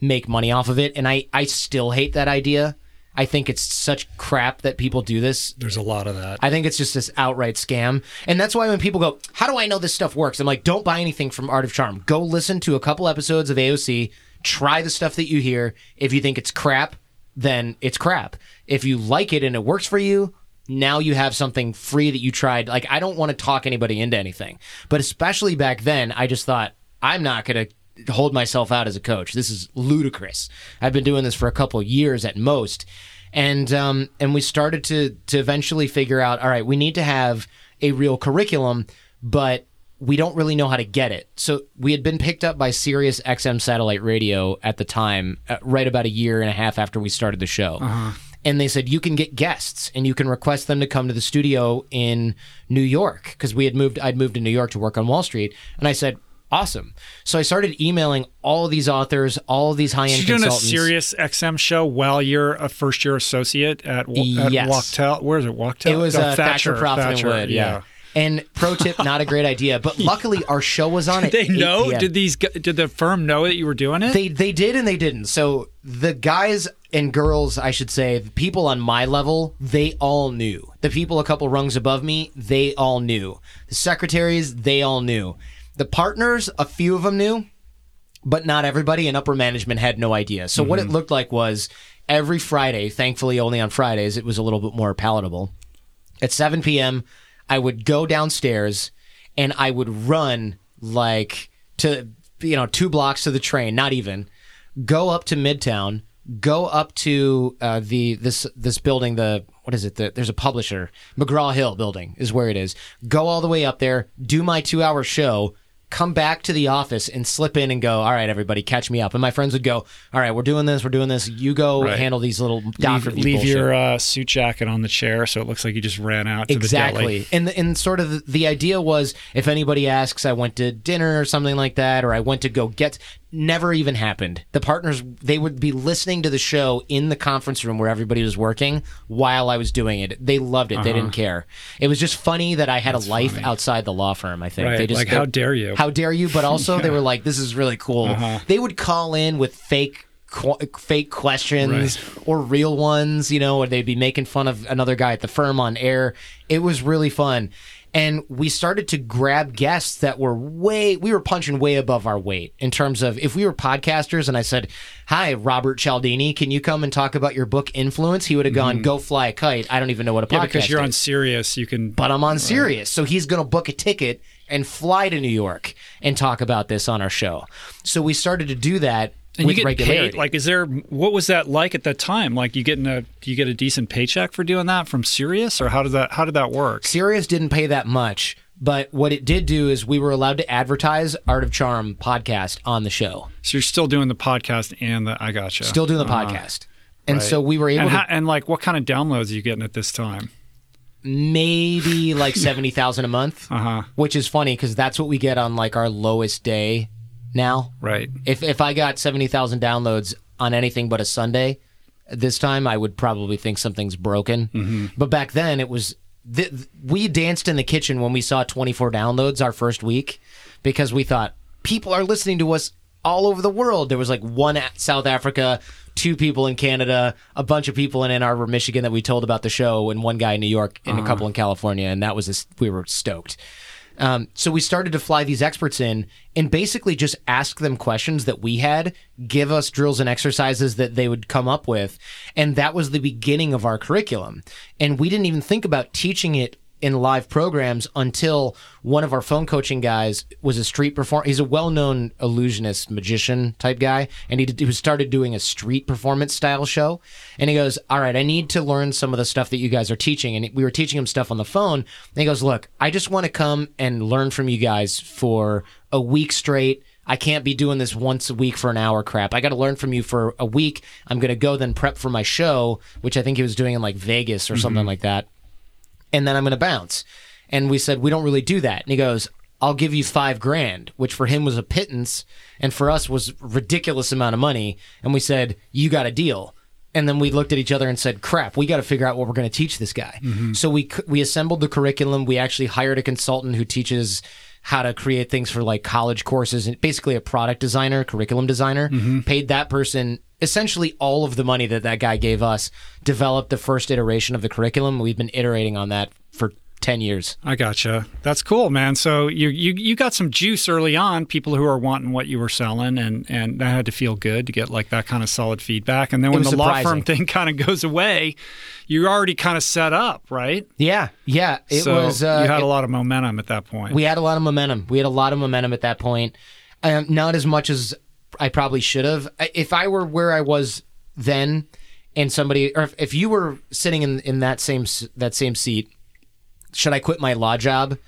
make money off of it. And I, I still hate that idea. I think it's such crap that people do this There's a lot of that. I think it's just this outright scam. And that's why when people go, How do I know this stuff works? I'm like, Don't buy anything from Art of Charm. Go listen to a couple episodes of AOC, try the stuff that you hear. If you think it's crap, then it's crap. If you like it and it works for you, now you have something free that you tried. Like, I don't want to talk anybody into anything. But especially back then, I just thought, I'm not going to hold myself out as a coach. This is ludicrous. I've been doing this for a couple years at most, and um, and we started to to eventually figure out. All right, we need to have a real curriculum, but we don't really know how to get it. So we had been picked up by Sirius XM satellite radio at the time, uh, right about a year and a half after we started the show. And they said you can get guests and you can request them to come to the studio in New York because we had moved. I'd moved to New York to work on Wall Street, and I said, awesome. So I started emailing all these authors, all these high end You're doing a Sirius XM show while you're a first year associate at, at Yes. Wachtell. Where is it? Wachtell. It was Oh, uh, Thacher, Proffitt and Thacher, Wood, yeah. And pro tip, not a great idea, but luckily our show was on at They 8 know? PM. Did these? Did the firm know that you were doing it? They they did and they didn't. So the guys and girls, I should say, the people on my level, they all knew. The people a couple rungs above me, they all knew. The secretaries, they all knew. The partners, a few of them knew, but not everybody. And upper management had no idea. So what it looked like was every Friday, thankfully only on Fridays, it was a little bit more palatable. At 7 p.m., I would go downstairs and I would run like to you know two blocks to the train, not even. Go up to Midtown, go up to uh, the this this building. The what is it? The, there's a publisher, McGraw Hill Building is where it is. Go all the way up there, do my two hour show. Come back to the office and slip in and go. All right, everybody, catch me up. And my friends would go. All right, we're doing this. We're doing this. You go Right. handle these little doctor leave, leave your uh, suit jacket on the chair so it looks like you just ran out to the deli. Exactly. And and sort of the, the idea was if anybody asks I went to dinner or something like that or I went to go get never even happened. The partners they would be listening to the show in the conference room where everybody was working while I was doing it. They loved it. They Uh-huh. didn't care. It was just funny that I had a life outside the law firm, I think. Right. They just like, how dare you? how dare you? But also, they were like, "This is really cool." Uh-huh. They would call in with fake, qu- fake questions or real ones, you know, or they'd be making fun of another guy at the firm on air. It was really fun, and we started to grab guests that were way. We were punching way above our weight in terms of if we were podcasters, and I said, "Hi, Robert Cialdini, can you come and talk about your book Influence?" He would have gone, "Go fly a kite." I don't even know what a Mm-hmm. yeah, podcast because you're on is Sirius, you can. but I'm on Sirius. So he's going to book a ticket and fly to New York and talk about this on our show. So we started to do that and with you get regularity. paid. Like, is there? What was that like at that time? Like, you getting a? You get a decent paycheck for doing that from Sirius, or how did that? How did that work? Sirius didn't pay that much, but what it did do is we were allowed to advertise Art of Charm podcast on the show. So you're still doing the podcast and the. I gotcha. Still doing the Uh-huh. podcast. And Right. so we were able and, to how- and like, what kind of downloads are you getting at this time? maybe like 70,000 a month, Uh huh. which is funny because that's what we get on like our lowest day now. Right. If if I got seventy thousand downloads on anything but a Sunday, this time I would probably think something's broken. Mm-hmm. But back then it was th- we danced in the kitchen when we saw twenty four downloads our first week because we thought people are listening to us all over the world. There was like one at South Africa, two people in Canada, a bunch of people in Ann Arbor, Michigan that we told about the show, and one guy in New York, and a couple in California, and that was a we were stoked. Um, so we started to fly these experts in and basically just ask them questions that we had, give us drills and exercises that they would come up with. And that was the beginning of our curriculum. And we didn't even think about teaching it in live programs until one of our phone coaching guys was a street performer. He's a well-known illusionist, magician type guy, and he, did, he started doing a street performance style show. And he goes, "All right, I need to learn some of the stuff that you guys are teaching." And we were teaching him stuff on the phone. And he goes, "Look, I just want to come and learn from you guys for a week straight." I can't be doing this once a week for an hour crap. I got to learn from you for a week. I'm going to go then prep for my show, which I think he was doing in like Vegas or something mm-hmm. like that and then I'm going to bounce. And we said, we don't really do that. And he goes, I'll give you five grand, which for him was a pittance and for us was ridiculous amount of money. And we said, you got a deal. And then we looked at each other and said, crap, we got to figure out what we're going to teach this guy. Mm-hmm. So we, we assembled the curriculum. We actually hired a consultant who teaches how to create things for like college courses and basically a product designer, curriculum designer, mm-hmm. paid that person essentially all of the money that that guy gave us, developed the first iteration of the curriculum. We've been iterating on that for 10 years. I gotcha. That's cool, man. So you you you got some juice early on. People who are wanting what you were selling, and and that had to feel good to get like that kind of solid feedback. And then when the law firm thing kind of goes away, you're already kind of set up, right? Yeah, yeah. It so was. Uh, you had it- a lot of momentum at that point. we had a lot of momentum. We had a lot of momentum at that point. Um, not as much as I probably should have. If I were where I was then, and somebody, or if, if you were sitting in in that same that same seat, should I quit my law job?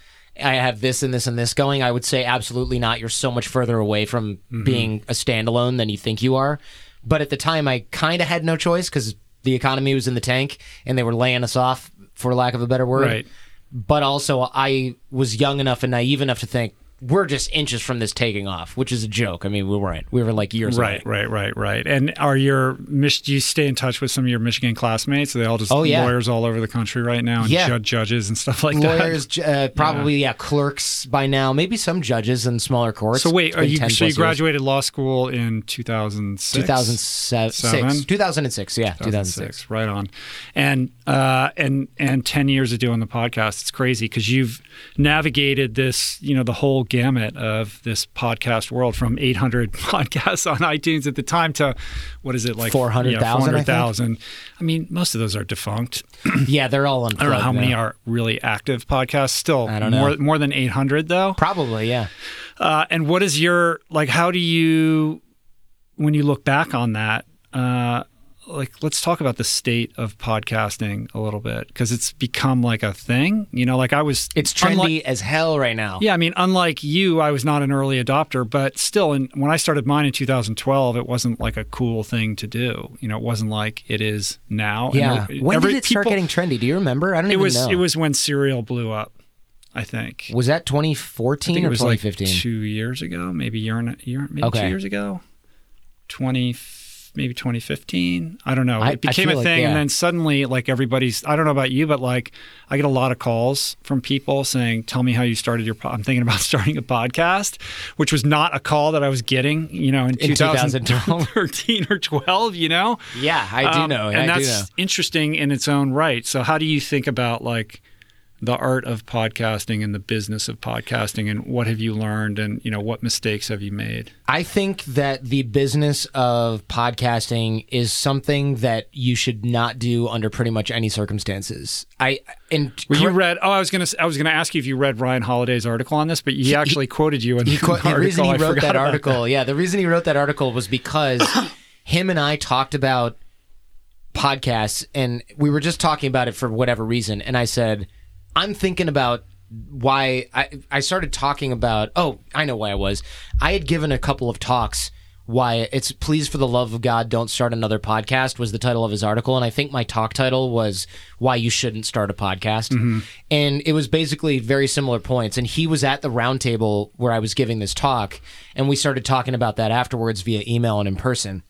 I have this and this and this going. I would say absolutely not. You're so much further away from mm-hmm. being a standalone than you think you are. But at the time, I kind of had no choice because the economy was in the tank and they were laying us off, for lack of a better word Right. but also I was young enough and naive enough to think we're just inches from this taking off, which is a joke. I mean, we weren't. We were like years right, away. right, right, right. Right. And are your do you stay in touch with some of your Michigan classmates? Are they all just Oh, yeah. lawyers all over the country right now and Yeah. ju- judges and stuff like Lawyers, j- uh, probably yeah. clerks by now. Maybe some judges in smaller courts. So wait, are you 10 so you plus years. graduated law school in 2006? 2006, Seven? 2006, yeah, 2006. right on and uh and and 10 years of doing the podcast it's crazy because you've navigated this you know the whole gamut of this podcast world from 800 podcasts on itunes at the time to what is it like 400,000, I think. 400,000 I mean most of those are defunct Yeah, they're all on. i don't know unplugged how many are really active podcasts still I don't more know. more than 800 though Probably, yeah. uh, and what is your like? How do you, when you look back on that, uh, like let's talk about the state of podcasting a little bit because it's become like a thing. You know, like I was. It's trendy unlike- as hell right now. yeah, I mean, unlike you, I was not an early adopter, but still, in, when I started mine in 2012, it wasn't like a cool thing to do. You know, it wasn't like it is now. Yeah. there- When every- did it start getting trendy? Do you remember? I don't It even was. know. It was when Serial blew up. I think. Was that I 2014 think or it was like 2015? two years ago, maybe year and a year, maybe Okay. two years ago, twenty, maybe 2015. I don't know. I- It became a like, thing, yeah. and then suddenly, like everybody's. I don't know about you, but like I get a lot of calls from people saying, "Tell me how you started your." Po-. I'm thinking about starting a podcast, which was not a call that I was getting, you know, in, In 2013 or 12. You know, yeah, I do Um, know. and I do that's know. interesting in its own right. So, how do you think about like the art of podcasting and the business of podcasting, and what have you learned, and you know what mistakes have you made? I think that the business of podcasting is something that you should not do under pretty much any circumstances. I and Well, you read. Oh, I was gonna. I was gonna ask you if you read Ryan Holiday's article on this, but he, actually quoted you in He the reason he wrote that article, yeah, the reason he wrote that article was because him and I talked about podcasts, and we were just talking about it for whatever reason. And I said, I'm thinking about why I I started talking about. Oh, I know why I was. I had given a couple of talks. Why it's please for the love of God don't start another podcast was the title of his article and I think my talk title was why you shouldn't start a podcast and it was basically very similar points and he was at the roundtable where I was giving this talk and we started talking about that afterwards via email and in person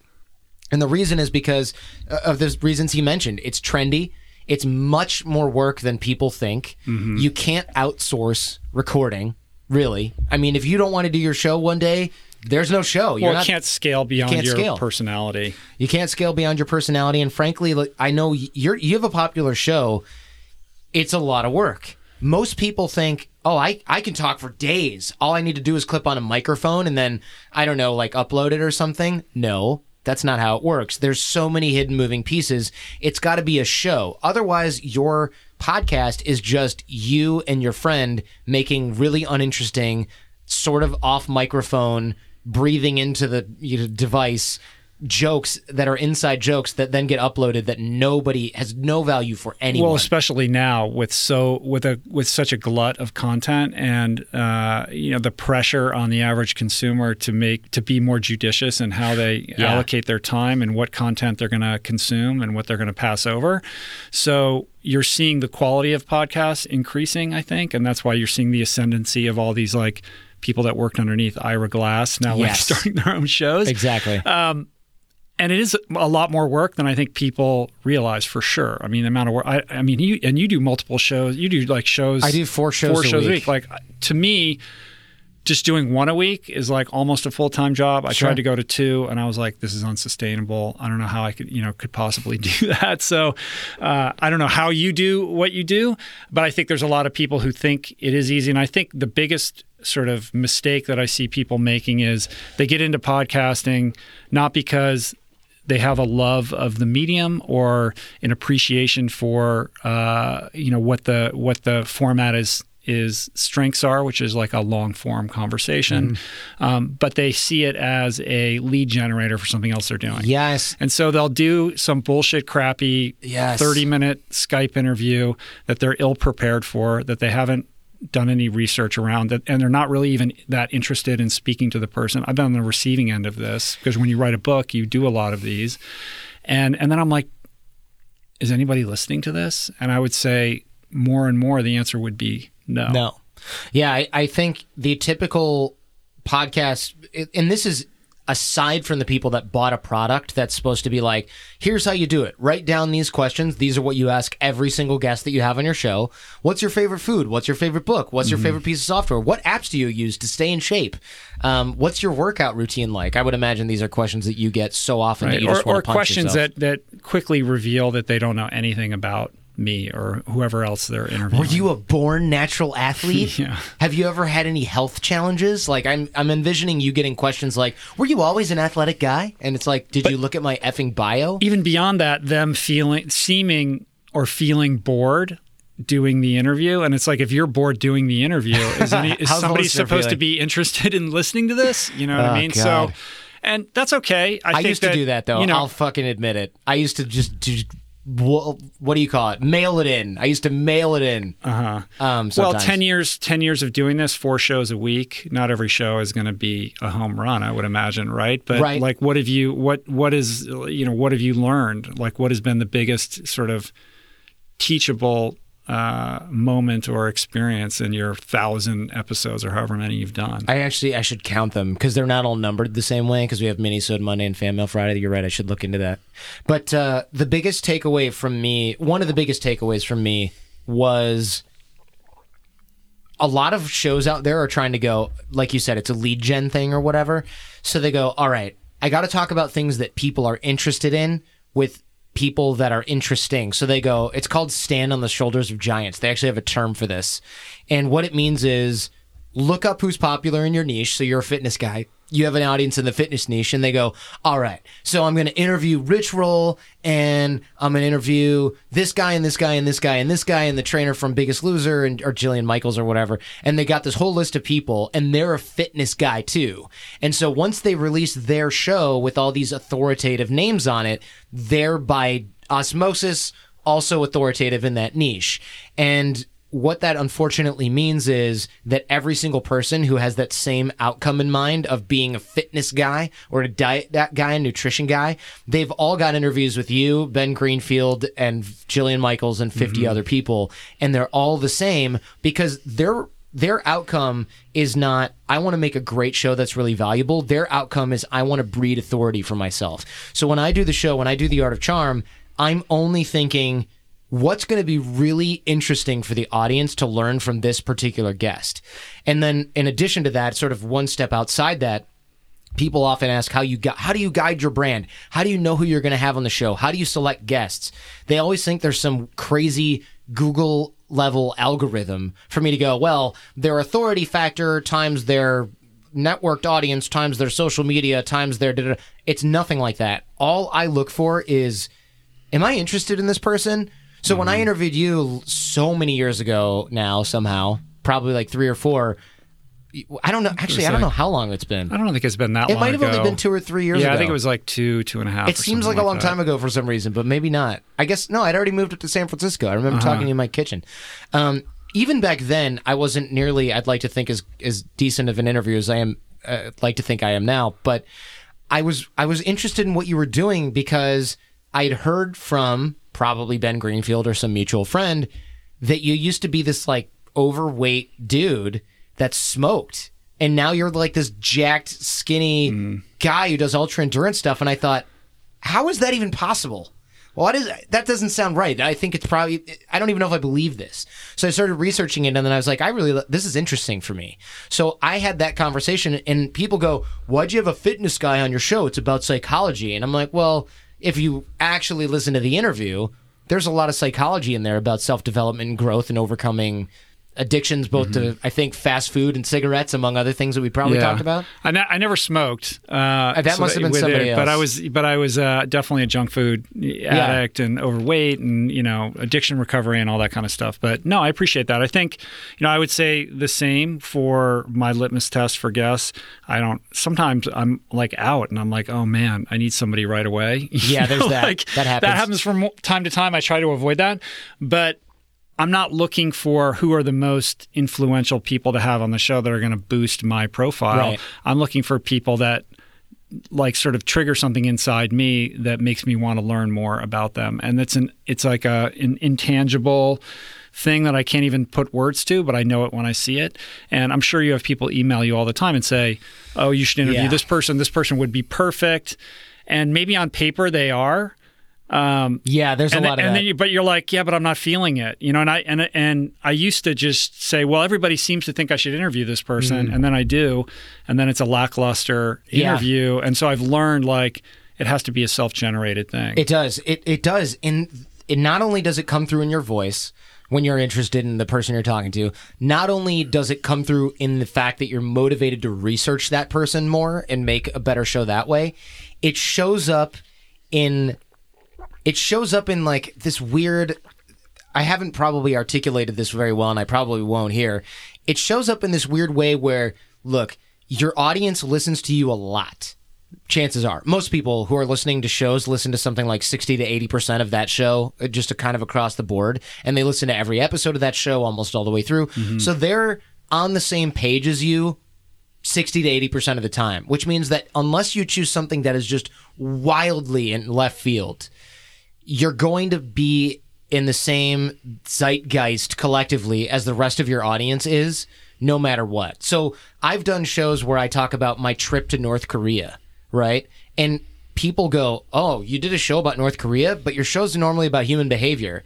and the reason is because uh, of the reasons he mentioned. It's trendy. It's much more work than people think. Mm-hmm. You can't outsource recording, really. I mean, if you don't want to do your show one day, there's no show. You're Well, not, can't scale beyond can't your scale. personality. you can't scale beyond your personality. And frankly, like, I know you're you have a popular show. It's a lot of work. Most people think, oh, I, I can talk for days. All I need to do is clip on a microphone and then, I don't know, like upload it or something. No, that's not how it works. There's so many hidden moving pieces. It's got to be a show. Otherwise, your podcast is just you and your friend making really uninteresting, sort of off microphone, breathing into the you know, device jokes that are inside jokes that then get uploaded that nobody has no value for anyone. Well, especially now with so with a with such a glut of content and uh, you know the pressure on the average consumer to make to be more judicious in how they Yeah. allocate their time and what content they're going to consume and what they're going to pass over. So you're seeing the quality of podcasts increasing, I think, and that's why you're seeing the ascendancy of all these like people that worked underneath Ira Glass now like starting their own shows exactly. And it is a lot more work than I think people realize for sure. I mean, the amount of work. I, I mean, you and you do multiple shows. You do like shows. I do four shows Four a shows week. Like to me, just doing one a week is like almost a full time job. I Sure. tried to go to two, and I was like, this is unsustainable. I don't know how I could, you know, could possibly do that. So uh, I don't know how you do what you do, but I think there's a lot of people who think it is easy, and I think the biggest sort of mistake that I see people making is they get into podcasting not because they have a love of the medium or an appreciation for uh, you know what the what the format is is strengths are, which is like a long form conversation, um, but they see it as a lead generator for something else they're doing. yes. And so they'll do some bullshit, crappy Yes. 30 minute Skype interview that they're ill prepared for, that they haven't done any research around, that, and they're not really even that interested in speaking to the person. I've been on the receiving end of this because when you write a book, you do a lot of these. And, and then I'm like, is anybody listening to this? And I would say more and more the answer would be no. No. Yeah, I, I think the typical podcast, and this is aside from the people that bought a product that's supposed to be like, here's how you do it. Write down these questions. These are what you ask every single guest that you have on your show. What's your favorite food? What's your favorite book? What's your Mm-hmm. favorite piece of software? What apps do you use to stay in shape? Um, what's your workout routine like? I would imagine these are questions that you get so often that Right. you Or, just want or to punch questions yourself. that, that quickly reveal that they don't know anything about me or whoever else they're interviewing. Were you a born natural athlete? Yeah. Have you ever had any health challenges? Like I'm I'm envisioning you getting questions like, "Were you always an athletic guy?" And it's like, "Did you look at my effing bio?" even beyond that, them feeling, seeming or feeling bored doing the interview, and it's like if you're bored doing the interview, is, any, is somebody supposed to be interested in listening to this? You know what Oh, I mean? God. So, and that's okay. I, I think used to do that though. You know, I'll fucking admit it. I used to just do what, what do you call it? Mail it in. I used to mail it in. uh-huh. Um, Well, ten years, ten years of doing this, four shows a week. Not every show is going to be a home run, I would imagine, right? But Right. like, what have you? What what is you know? What have you learned? Like, what has been the biggest sort of teachable uh, moment or experience in your thousand episodes or however many you've done? I actually I should count them because they're not all numbered the same way because we have Minisode Monday and Fan Mail Friday. You're right. I should look into that. But uh, the biggest takeaway from me, one of the biggest takeaways from me was a lot of shows out there are trying to go, like you said, it's a lead gen thing or whatever. So they go, all right, I got to talk about things that people are interested in with people that are interesting. So they go, it's called stand on the shoulders of giants. They actually have a term for this. And what it means is look up who's popular in your niche. So you're a fitness guy. You have an audience in the fitness niche, and they go, All right, so I'm going to interview Rich Roll, and I'm going to interview this guy, and this guy, and this guy, and this guy, and the trainer from Biggest Loser, and, or Jillian Michaels, or whatever. And they got this whole list of people, and they're a fitness guy too. And so once they release their show with all these authoritative names on it, they're by osmosis also authoritative in that niche. And what that unfortunately means is that every single person who has that same outcome in mind of being a fitness guy or a diet that guy, a nutrition guy, they've all got interviews with you, Ben Greenfield, and Jillian Michaels, and 50 mm-hmm. other people, and they're all the same because they're their outcome is not I want to make a great show that's really valuable. Their outcome is I want to breed authority for myself. So when I do the show, when I do the art of charm, I'm only thinking what's going to be really interesting for the audience to learn from this particular guest. And then in addition to that, sort of one step outside that, people often ask how you gu- how do you guide your brand? How do you know who you're going to have on the show? How do you select guests? They always think there's some crazy Google level algorithm for me to go, well, their authority factor times their networked audience times their social media times their da-da-da. it's nothing like that. All I look for is am I interested in this person? So when I interviewed you so many years ago now somehow, probably like 3 or 4, I don't know. Actually, I don't like- know how long it's been. I don't think it's been that It long It might have ago. only been two or three years yeah, ago. I think it was like two, two and a half. It seems something like a long that. time ago for some reason, but maybe not. I guess no. I'd already moved up to San Francisco. I remember Uh-huh. talking to you in my kitchen. Um, even back then, I wasn't nearly. I'd like to think as as decent of an interview as I am. Uh, like to think I am now, but I was I was interested in what you were doing because I'd heard from probably Ben Greenfield or some mutual friend that you used to be this like overweight dude that smoked. And now you're like this jacked, skinny mm-hmm. guy who does ultra endurance stuff. And I thought, how is that even possible? Well, is, that doesn't sound right. I think it's probably, I don't even know if I believe this. So I started researching it and then I was like, I really, this is interesting for me. So I had that conversation and people go, why'd you have a fitness guy on your show? It's about psychology. And I'm like, well, if you actually listen to the interview, there's a lot of psychology in there about self development and growth and overcoming addictions, both to, I think, fast food and cigarettes, among other things that we probably Yeah. talked about. I, ne- I never smoked. Uh, that must have been somebody it, But I was, but I was uh, definitely a junk food addict and overweight, and you know, addiction recovery and all that kind of stuff. But no, I appreciate that. I think, you know, I would say the same for my litmus test for guests. I don't. Sometimes I'm like out, and I'm like, oh man, I need somebody right away. Yeah, there's that. like, That happens. That happens from time to time. I try to avoid that, but I'm not looking for who are the most influential people to have on the show that are going to boost my profile. Right. I'm looking for people that like sort of trigger something inside me that makes me want to learn more about them and it's an it's like a an intangible thing that I can't even put words to, but I know it when I see it. And I'm sure you have people email you all the time and say, "Oh, you should interview Yeah. this person. This person would be perfect." And maybe on paper they are, um, Yeah, there's a then, lot of and that. then you, but you're like, yeah, but I'm not feeling it, you know. And I and and I used to just say, well, everybody seems to think I should interview this person, and then I do, and then it's a lackluster. Yeah. interview, and so I've learned like it has to be a self-generated thing. It does. It it does. And it not only does it come through in your voice when you're interested in the person you're talking to, not only does it come through in the fact that you're motivated to research that person more and make a better show that way, it shows up in it shows up in like this weird I haven't probably articulated this very well and I probably won't here. It shows up in this weird way where look, your audience listens to you a lot. Chances are. Most people who are listening to shows listen to something like 60 to 80% of that show uh, just to kind of across the board and they listen to every episode of that show almost all the way through. So they're on the same page as you 60 to 80% of the time which means that unless you choose something that is just wildly in left field you're going to be in the same zeitgeist collectively as the rest of your audience is, no matter what. So I've done shows where I talk about my trip to North Korea, right? And people go, Oh, you did a show about North Korea, but your show's normally about human behavior.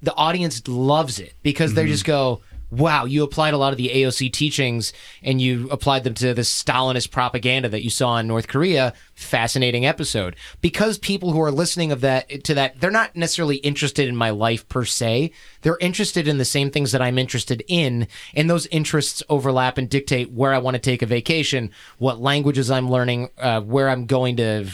The audience loves it because they mm-hmm. just go, Wow, you applied a lot of the AOC teachings and you applied them to the Stalinist propaganda that you saw in North Korea. Fascinating episode. Because people who are listening of that to that, they're not necessarily interested in my life per se. They're interested in the same things that I'm interested in, and those interests overlap and dictate where I want to take a vacation, what languages I'm learning, uh, where I'm going to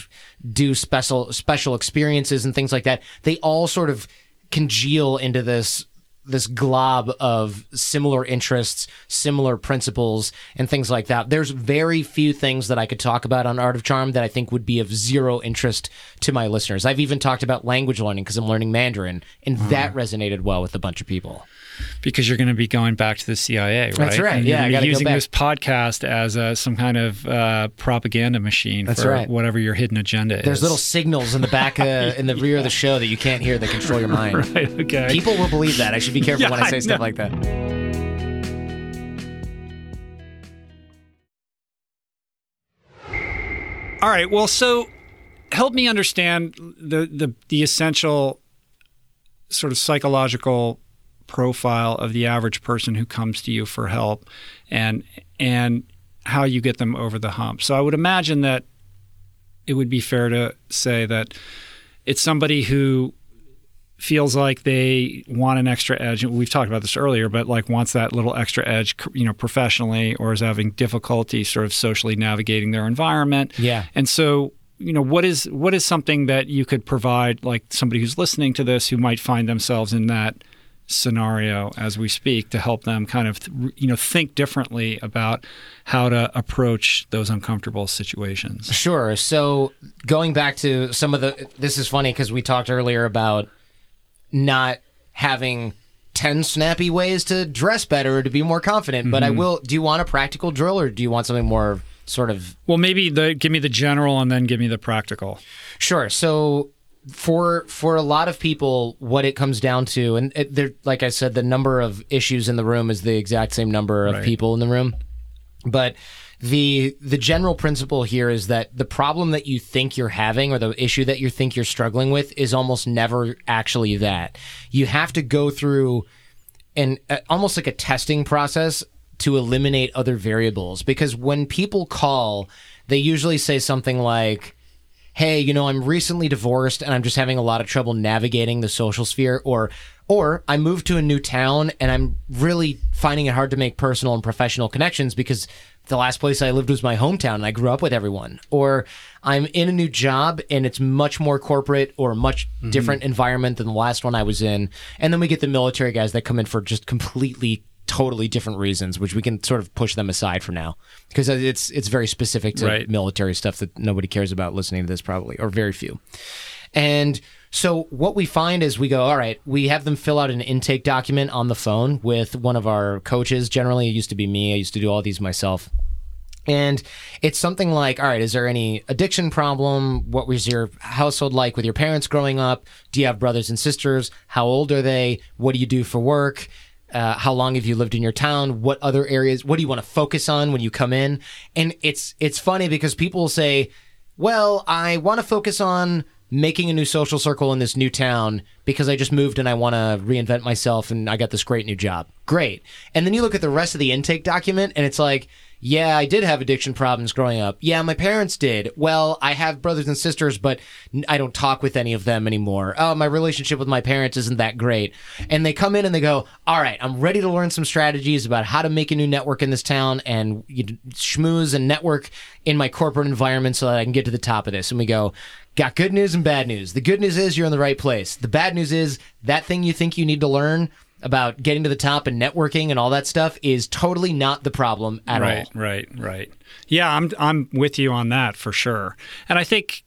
do special special experiences and things like that. They all sort of congeal into this this glob of similar interests, similar principles, and things like that. There's very few things that I could talk about on Art of Charm that I think would be of zero interest to my listeners. I've even talked about language learning because I'm learning Mandarin, and that mm. resonated well with a bunch of people. Because you're going to be going back to the CIA, right? That's right. And you're Yeah, I gonna gotta be go using this podcast as a, some kind of uh, propaganda machine That's for right. whatever your hidden agenda is. There's little signals in the back, uh, in the rear of the show that you can't hear that control your mind. right. Okay. People will believe that. I should be careful Yeah, when I say I stuff like that. All right. Well, so help me understand the the the essential sort of psychological profile of the average person who comes to you for help and and how you get them over the hump. So I would imagine that it would be fair to say that it's somebody who feels like they want an extra edge. We've talked about this earlier, but like wants that little extra edge, you know, professionally, or is having difficulty sort of socially navigating their environment. Yeah. And so, you know, what is what is something that you could provide, like somebody who's listening to this who might find themselves in that scenario as we speak, to help them kind of, you know, think differently about how to approach those uncomfortable situations. Sure. So going back to some of the, this is funny because we talked earlier about not having 10 snappy ways to dress better or to be more confident. But I mm-hmm. will, do you want a practical drill or do you want something more sort of Well, maybe the give me the general and then give me the practical. Sure. So for for a lot of people, what it comes down to, and it, there, like I said, the number of issues in the room is the exact same number of Right. people in the room. But the the general principle here is that the problem that you think you're having or the issue that you think you're struggling with is almost never actually that. You have to go through and uh, almost like a testing process to eliminate other variables because when people call they usually say something like hey you know i'm recently divorced and i'm just having a lot of trouble navigating the social sphere or or i moved to a new town and i'm really finding it hard to make personal and professional connections because the last place i lived was my hometown and i grew up with everyone. Or i'm in a new job and it's much more corporate or much mm-hmm. different environment than the last one i was in. And then we get the military guys that come in for just completely totally different reasons which we can sort of push them aside for now because it's it's very specific to Right. military stuff that nobody cares about listening to this probably or very few and so what we find is we go all right we have them fill out an intake document on the phone with one of our coaches generally it used to be me i used to do all these myself And it's something like, all right, is there any addiction problem? What was your household like with your parents growing up? Do you have brothers and sisters? How old are they? What do you do for work? Uh, how long have you lived in your town? What other areas? What do you want to focus on when you come in? And it's it's funny because people say, "Well, I want to focus on making a new social circle in this new town because I just moved and I want to reinvent myself and I got this great new job." Great. And then you look at the rest of the intake document and it's like, yeah, I did have addiction problems growing up. Yeah, my parents did. Well, I have brothers and sisters, but I don't talk with any of them anymore. Oh, my relationship with my parents isn't that great. And they come in and they go, All right, I'm ready to learn some strategies about how to make a new network in this town and schmooze and network in my corporate environment so that I can get to the top of this. And we go, Got good news and bad news. The good news is you're in the right place. The bad news is that thing you think you need to learn about getting to the top and networking and all that stuff is totally not the problem at right, all. Right, right, right. Yeah, I'm I'm with you on that for sure. And I think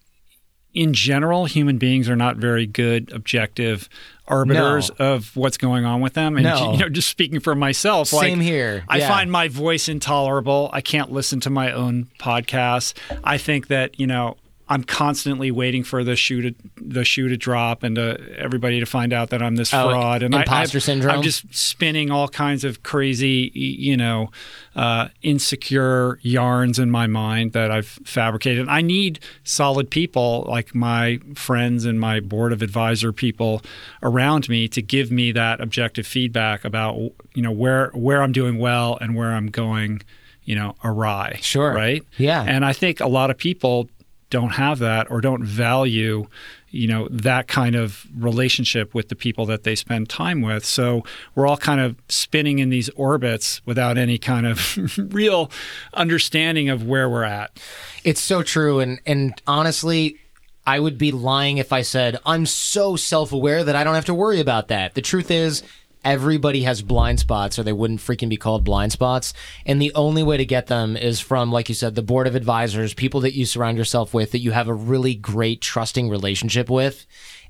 in general, human beings are not very good objective arbiters No. of what's going on with them. And No. you know, just speaking for myself, like, Same here. I find my voice intolerable. I can't listen to my own podcasts. I think that you know. I'm constantly waiting for the shoe to the shoe to drop and to everybody to find out that I'm this Oh, fraud and imposter I, syndrome? I'm just spinning all kinds of crazy, you know, uh, insecure yarns in my mind that I've fabricated. I need solid people like my friends and my board of advisor people around me to give me that objective feedback about you know where where I'm doing well and where I'm going, you know, awry. Sure. Right. Yeah. And I think a lot of people don't have that or don't value you know that kind of relationship with the people that they spend time with so we're all kind of spinning in these orbits without any kind of real understanding of where we're at It's so true, and and honestly, I would be lying if I said I'm so self-aware that I don't have to worry about that. The truth is. Everybody has blind spots, or they wouldn't freaking be called blind spots. And the only way to get them is from, like you said, the board of advisors, people that you surround yourself with that you have a really great, trusting relationship with.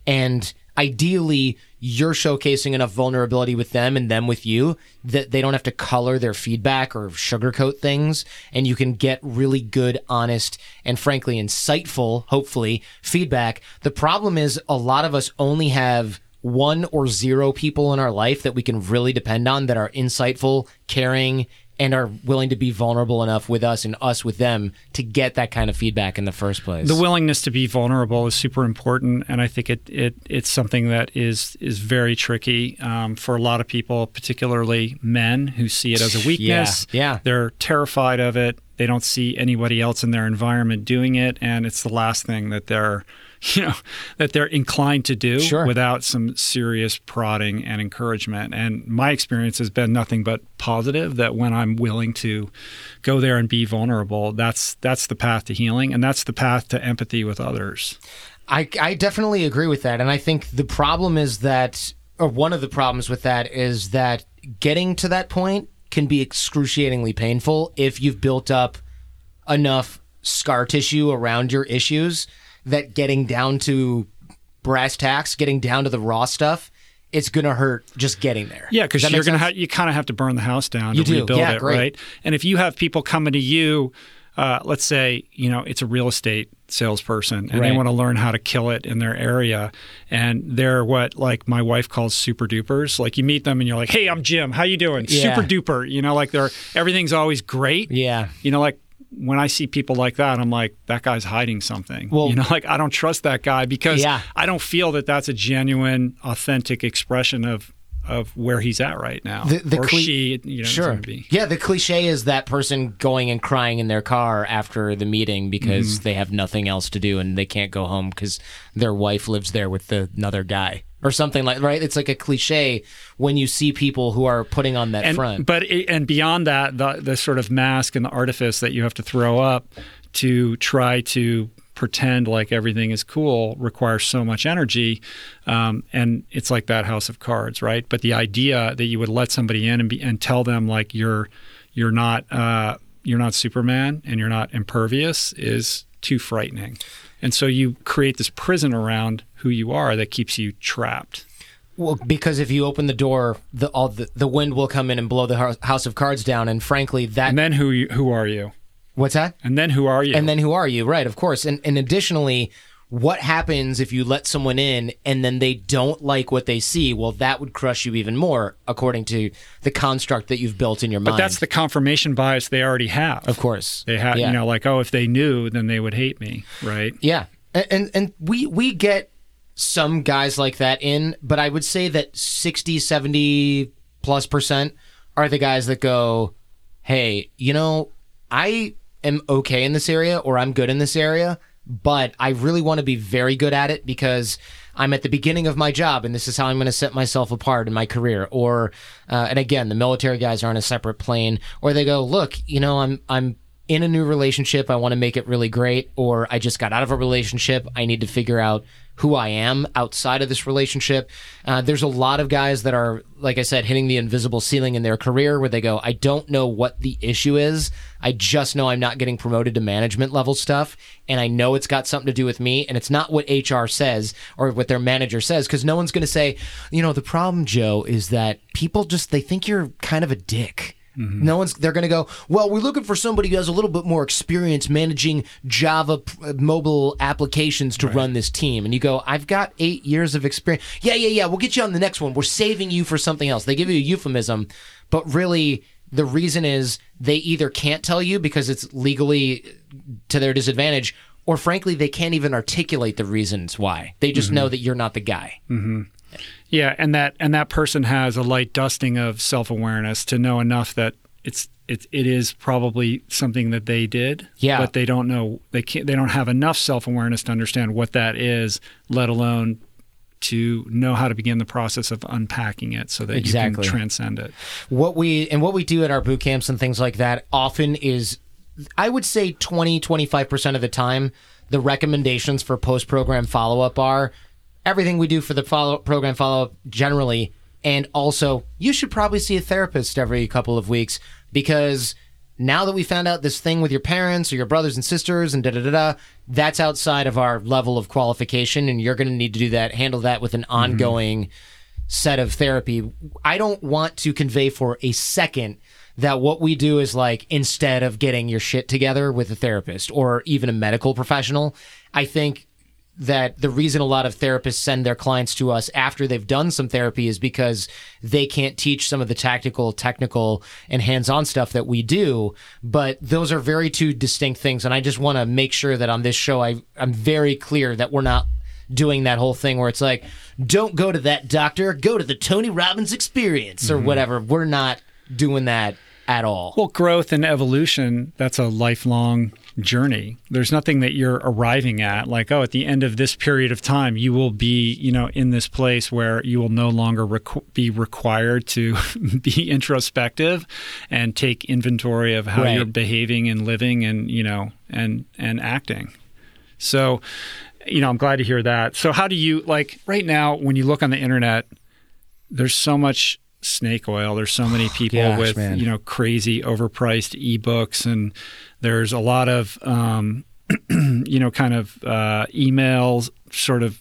And ideally, you're showcasing enough vulnerability with them and them with you that they don't have to color their feedback or sugarcoat things. And you can get really good, honest, and frankly, insightful, hopefully, feedback. The problem is a lot of us only have one or zero people in our life that we can really depend on that are insightful, caring, and are willing to be vulnerable enough with us and us with them to get that kind of feedback in the first place. the willingness to be vulnerable is super important and i think it, it it's something that is is very tricky um, for a lot of people particularly men who see it as a weakness yeah. they're terrified of it they don't see anybody else in their environment doing it and it's the last thing that they're you know that they're inclined to do Sure. without some serious prodding and encouragement and my experience has been nothing but positive that when i'm willing to go there and be vulnerable that's that's the path to healing and that's the path to empathy with others I, I definitely agree with that. And I think the problem is that, or one of the problems with that is that getting to that point can be excruciatingly painful if you've built up enough scar tissue around your issues that getting down to brass tacks, getting down to the raw stuff, it's going to hurt just getting there. Yeah, because you're gonna ha- you kind of have to burn the house down You to do. rebuild Yeah, it, great. right? And if you have people coming to you, uh, let's say you know it's a real estate salesperson, and they want to learn how to kill it in their area, and they're what like my wife calls super dupers. Like you meet them, and you're like, "Hey, I'm Jim. How you doing? Yeah. Super duper." You know, like they're everything's always great. Yeah. You know, like when I see people like that, I'm like, that guy's hiding something. Well- you know, like I don't trust that guy because Yeah. I don't feel that that's a genuine, authentic expression of of where he's at right now, The- the or cle- she. You know, Sure. be. Yeah, the cliche is that person going and crying in their car after the meeting because Mm-hmm. they have nothing else to do and they can't go home because their wife lives there with the, another guy or something like right. It's like a cliche when you see people who are putting on that and front. but it, and beyond that, the the sort of mask and the artifice that you have to throw up to try to pretend like everything is cool requires so much energy, um, and it's like that house of cards, right? But the idea that you would let somebody in and be, and tell them like you're you're not uh, you're not Superman and you're not impervious is too frightening. And so you create this prison around who you are that keeps you trapped. Well, because if you open the door, the all the, the wind will come in and blow the house of cards down, and frankly, that And then who you, who are you? What's that? And then who are you? And then who are you? Right, of course. And and additionally, what happens if you let someone in and then they don't like what they see? Well, that would crush you even more, according to the construct that you've built in your mind. but that's the confirmation bias they already have. of course. They have, Yeah. you know, like, oh, if they knew, then they would hate me, right? Yeah. And, and and we we get some guys like that in, but I would say that 60, 70 plus percent are the guys that go, "Hey, you know, I am okay in this area or I'm good in this area, but I really want to be very good at it because I'm at the beginning of my job and this is how I'm going to set myself apart in my career." Or uh, and again, the military guys are on a separate plane or they go, "Look, you know, I'm I'm in a new relationship, I want to make it really great, or I just got out of a relationship, I need to figure out who I am outside of this relationship. Uh, there's a lot of guys that are, like I said, hitting the invisible ceiling in their career where they go, I don't know what the issue is. I just know I'm not getting promoted to management level stuff. And I know it's got something to do with me. And it's not what HR says or what their manager says, because no one's going to say, you know, the problem, Joe, is that people just, they think you're kind of a dick. Mm-hmm. No one's. They're going to go. Well, we're looking for somebody who has a little bit more experience managing Java p- uh, mobile applications to run this team. And you go, I've got eight years of experience. Yeah, yeah, yeah. We'll get you on the next one. We're saving you for something else. They give you a euphemism, but really, the reason is they either can't tell you because it's legally uh, to their disadvantage, or frankly, they can't even articulate the reasons why. They just know mm-hmm. that you're not the guy. Mm-hmm. Yeah, and that and that person has a light dusting of self awareness to know enough that it's it, it is probably something that they did. Yeah. but they don't know they can't they don't have enough self awareness to understand what that is, let alone to know how to begin the process of unpacking it so that you Exactly. can transcend it. what we and what we do at our boot camps and things like that often is i would say 20 25% of the time the recommendations for post program follow up are everything we do for the follow program follow up generally and also you should probably see a therapist every couple of weeks because now that we found out this thing with your parents or your brothers and sisters and da da da da, that's outside of our level of qualification, and you're going to need to do that, handle that with an mm-hmm. ongoing set of therapy. I don't want to convey for a second that what we do is like instead of getting your shit together with a therapist or even a medical professional, I think that the reason a lot of therapists send their clients to us after they've done some therapy is because they can't teach some of the tactical, technical, and hands on stuff that we do. But those are very two distinct things. And I just want to make sure that on this show, I, I'm very clear that we're not doing that whole thing where it's like, don't go to that doctor, go to the Tony Robbins experience or mm-hmm. whatever. We're not doing that at all. Well, growth and evolution, that's a lifelong journey. There's nothing that you're arriving at like, oh, at the end of this period of time, you will be, you know, in this place where you will no longer requ- be required to be introspective and take inventory of how Right. you're behaving and living and, you know, and and acting. So, you know, I'm glad to hear that. So, how do you like right now when you look on the internet, there's so much snake oil. There's so many people Gosh, with man. you know crazy overpriced ebooks, and there's a lot of um, you know kind of uh, emails, sort of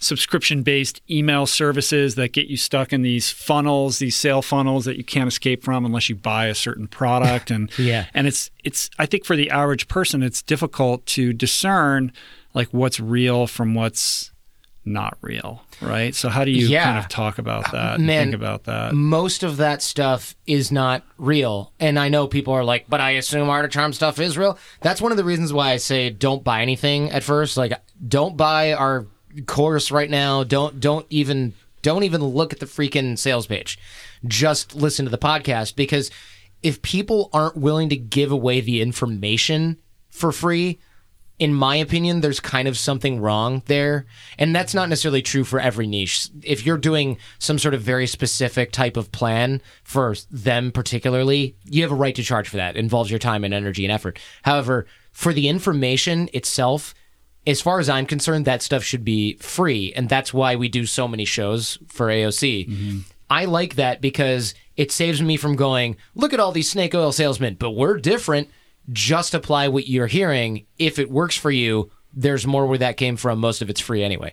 subscription based email services that get you stuck in these funnels, these sale funnels that you can't escape from unless you buy a certain product. And Yeah. and it's it's I think for the average person, it's difficult to discern like what's real from what's not real, right? So how do you Yeah. kind of talk about uh, that and Man, think about that? most of that stuff is not real. And I know people are like, but I assume Art of Charm stuff is real. That's one of the reasons why I say don't buy anything at first. Like, don't buy our course right now. Don't don't even don't even look at the freaking sales page. Just listen to the podcast because if people aren't willing to give away the information for free, in my opinion, there's kind of something wrong there. And that's not necessarily true for every niche. If you're doing some sort of very specific type of plan for them particularly, you have a right to charge for that. It involves your time and energy and effort. However, for the information itself, as far as I'm concerned, that stuff should be free. And that's why we do so many shows for AOC. Mm-hmm. I like that because it saves me from going, look at all these snake oil salesmen, but we're different. Just apply what you're hearing. If it works for you, there's more where that came from. Most of it's free anyway.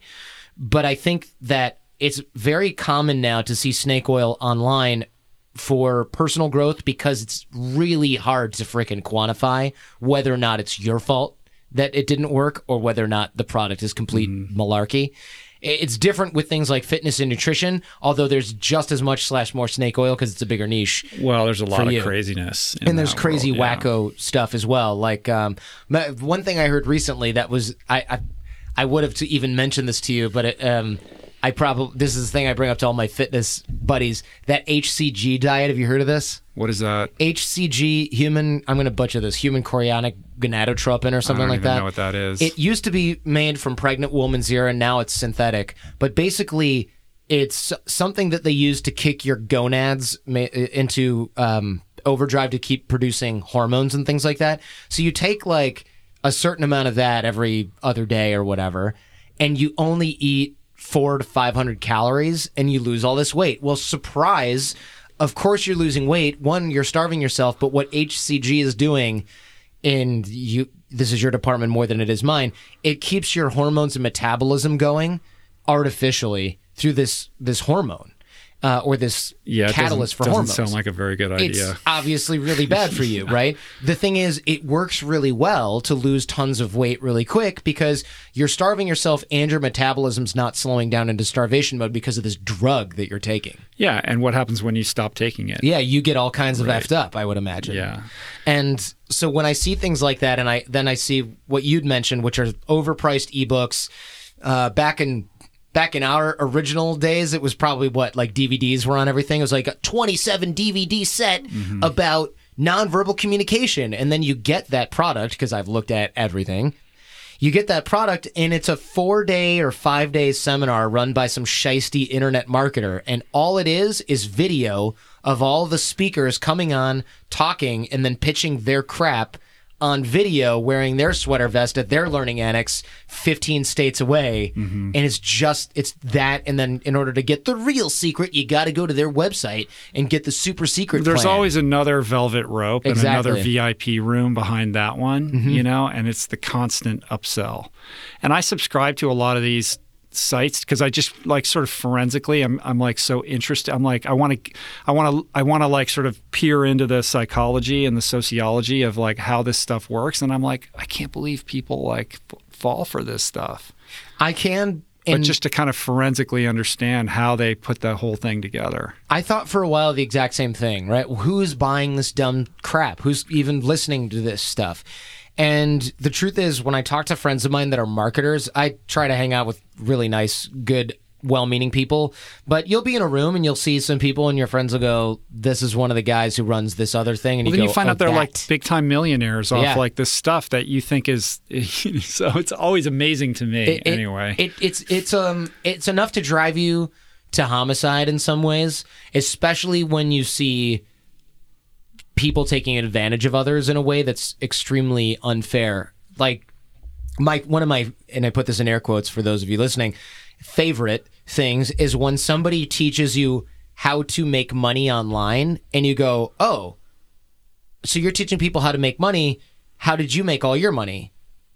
But I think that it's very common now to see snake oil online for personal growth because it's really hard to freaking quantify whether or not it's your fault that it didn't work or whether or not the product is complete mm-hmm. malarkey. It's different with things like fitness and nutrition, although there's just as much slash more snake oil because it's a bigger niche Well, there's a lot of you. craziness. in and there's crazy world, yeah. wacko stuff as well. Like um, one thing I heard recently that was I I, I would have to even mention this to you, but it, um, I probably this is the thing I bring up to all my fitness buddies. That HCG diet. Have you heard of this? What is that? HCG human. I'm going to butcher this. Human chorionic gonadotropin or I something don't like even that. know what that is. It used to be made from pregnant woman's urine. Now it's synthetic. But basically, it's something that they use to kick your gonads ma- into um, overdrive to keep producing hormones and things like that. So you take like a certain amount of that every other day or whatever, and you only eat four to 500 calories and you lose all this weight. Well, surprise. Of course, you're losing weight. One, you're starving yourself, but what HCG is doing and you this is your department more than it is mine it keeps your hormones and metabolism going artificially through this this hormone uh, or this yeah, catalyst doesn't, for doesn't hormones sound like a very good idea. it's obviously really bad for you, right? The thing is, it works really well to lose tons of weight really quick because you're starving yourself and your metabolism's not slowing down into starvation mode because of this drug that you're taking. Yeah, and what happens when you stop taking it? Yeah, you get all kinds of effed up, I would imagine. Yeah. And so when I see things like that, and I then I see what you'd mentioned, which are overpriced ebooks, uh, back in back in our original days, it was probably what like DVDs were on everything. It was like a 27 DVD set mm-hmm. about nonverbal communication, and then you get that product because I've looked at everything. You get that product, and it's a four day or five day seminar run by some shisty internet marketer. And all it is is video of all the speakers coming on, talking, and then pitching their crap on video wearing their sweater vest at their learning annex 15 states away and it's just it's that and then in order to get the real secret you got to go to their website and get the super secret There's plan. always another velvet rope Exactly. and another VIP room behind that one, Mm-hmm. you know, and it's the constant upsell. And I subscribe to a lot of these sites because I just like sort of forensically I'm I'm like so interested I'm like I want to I want to I want to like sort of peer into the psychology and the sociology of like how this stuff works and I'm like I can't believe people like f- fall for this stuff I can but just to kind of forensically understand how they put the whole thing together I thought for a while the exact same thing, right? Who's buying this dumb crap? Who's even listening to this stuff? And the truth is, when I talk to friends of mine that are marketers, I try to hang out with really nice, good, well meaning people. But you'll be in a room and you'll see some people, and your friends will go, This is one of the guys who runs this other thing. And Well, you then go, you find "Oh, out they're like big time millionaires off Yeah. like this stuff that you think is. so it's always amazing to me. It- it- anyway, it, it's it's um it's enough to drive you to homicide in some ways, especially when you see people taking advantage of others in a way that's extremely unfair. Like my one of my and I put this in air quotes for those of you listening, favorite things is when somebody teaches you how to make money online and you go, "Oh, so you're teaching people how to make money. How did you make all your money?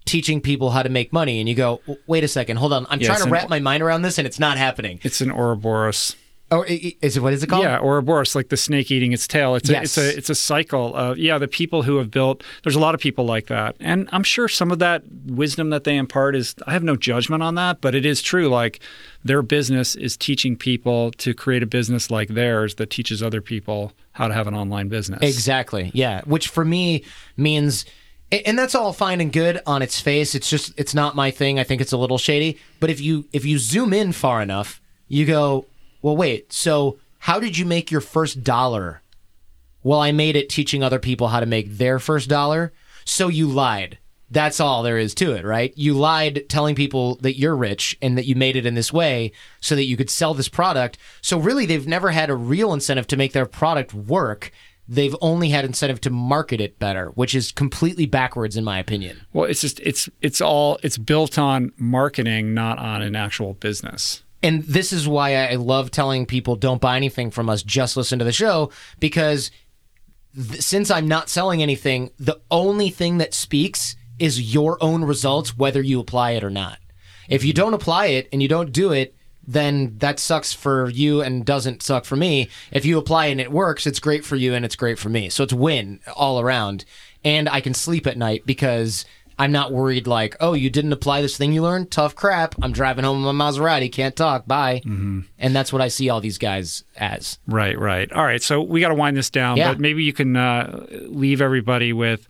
Teaching people how to make money. And you go, wait a second, hold on. I'm Yeah, trying to an- wrap my mind around this and it's not happening. it's an Ouroboros. Oh, I- is it, what is it called? Yeah, or Ouroboros, like the snake eating its tail. It's a, Yes. it's a it's a cycle of yeah. The people who have built. There's a lot of people like that, and I'm sure some of that wisdom that they impart is. I have no judgment on that, but it is true. Like their business is teaching people to create a business like theirs that teaches other people how to have an online business. Exactly. Yeah. Which for me means, and that's all fine and good on its face. It's just, it's not my thing. I think it's a little shady. But if you, if you zoom in far enough, you go, well, wait, so how did you make your first dollar? Well, I made it teaching other people how to make their first dollar. So you lied. That's all there is to it, right? You lied telling people that you're rich and that you made it in this way so that you could sell this product. So really, they've never had a real incentive to make their product work. They've only had incentive to market it better, which is completely backwards in my opinion. Well, it's just it's it's all it's built on marketing, not on an actual business. And this is why I love telling people don't buy anything from us, just listen to the show because th- since I'm not selling anything, the only thing that speaks is your own results, whether you apply it or not. If you don't apply it and you don't do it, then that sucks for you and doesn't suck for me. If you apply and it works, it's great for you and it's great for me. So it's win all around. And I can sleep at night because I'm not worried like, oh, you didn't apply this thing you learned? Tough crap. I'm driving home in my Maserati. Can't talk. Bye. Mm-hmm. And that's what I see all these guys as. Right, right. All right. So we got to wind this down, Yeah. but maybe you can uh, leave everybody with,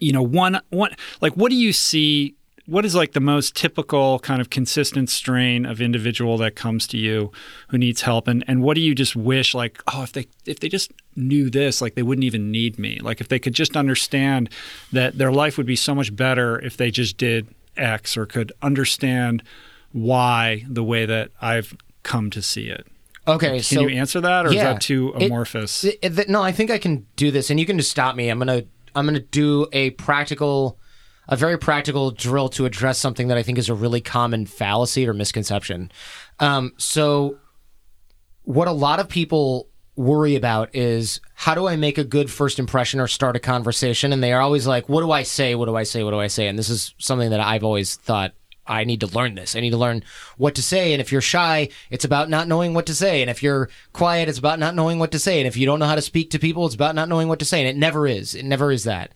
you know, one, one, like, what do you see? What is like the most typical kind of consistent strain of individual that comes to you who needs help, and and what do you just wish like oh if they if they just knew this like they wouldn't even need me like if they could just understand that their life would be so much better if they just did X or could understand why the way that I've come to see it. Okay. Can so you answer that, or is that too amorphous? It- it- no, I think I can do this, and you can just stop me. I'm gonna I'm gonna do a practical, a very practical drill to address something that I think is a really common fallacy or misconception. Um, so, what a lot of people worry about is how do I make a good first impression or start a conversation? And they are always like, what do I say? What do I say? What do I say? And this is something that I've always thought I need to learn this. I need to learn what to say. And if you're shy, it's about not knowing what to say. And if you're quiet, it's about not knowing what to say. And if you don't know how to speak to people, it's about not knowing what to say. And it never is. It never is that.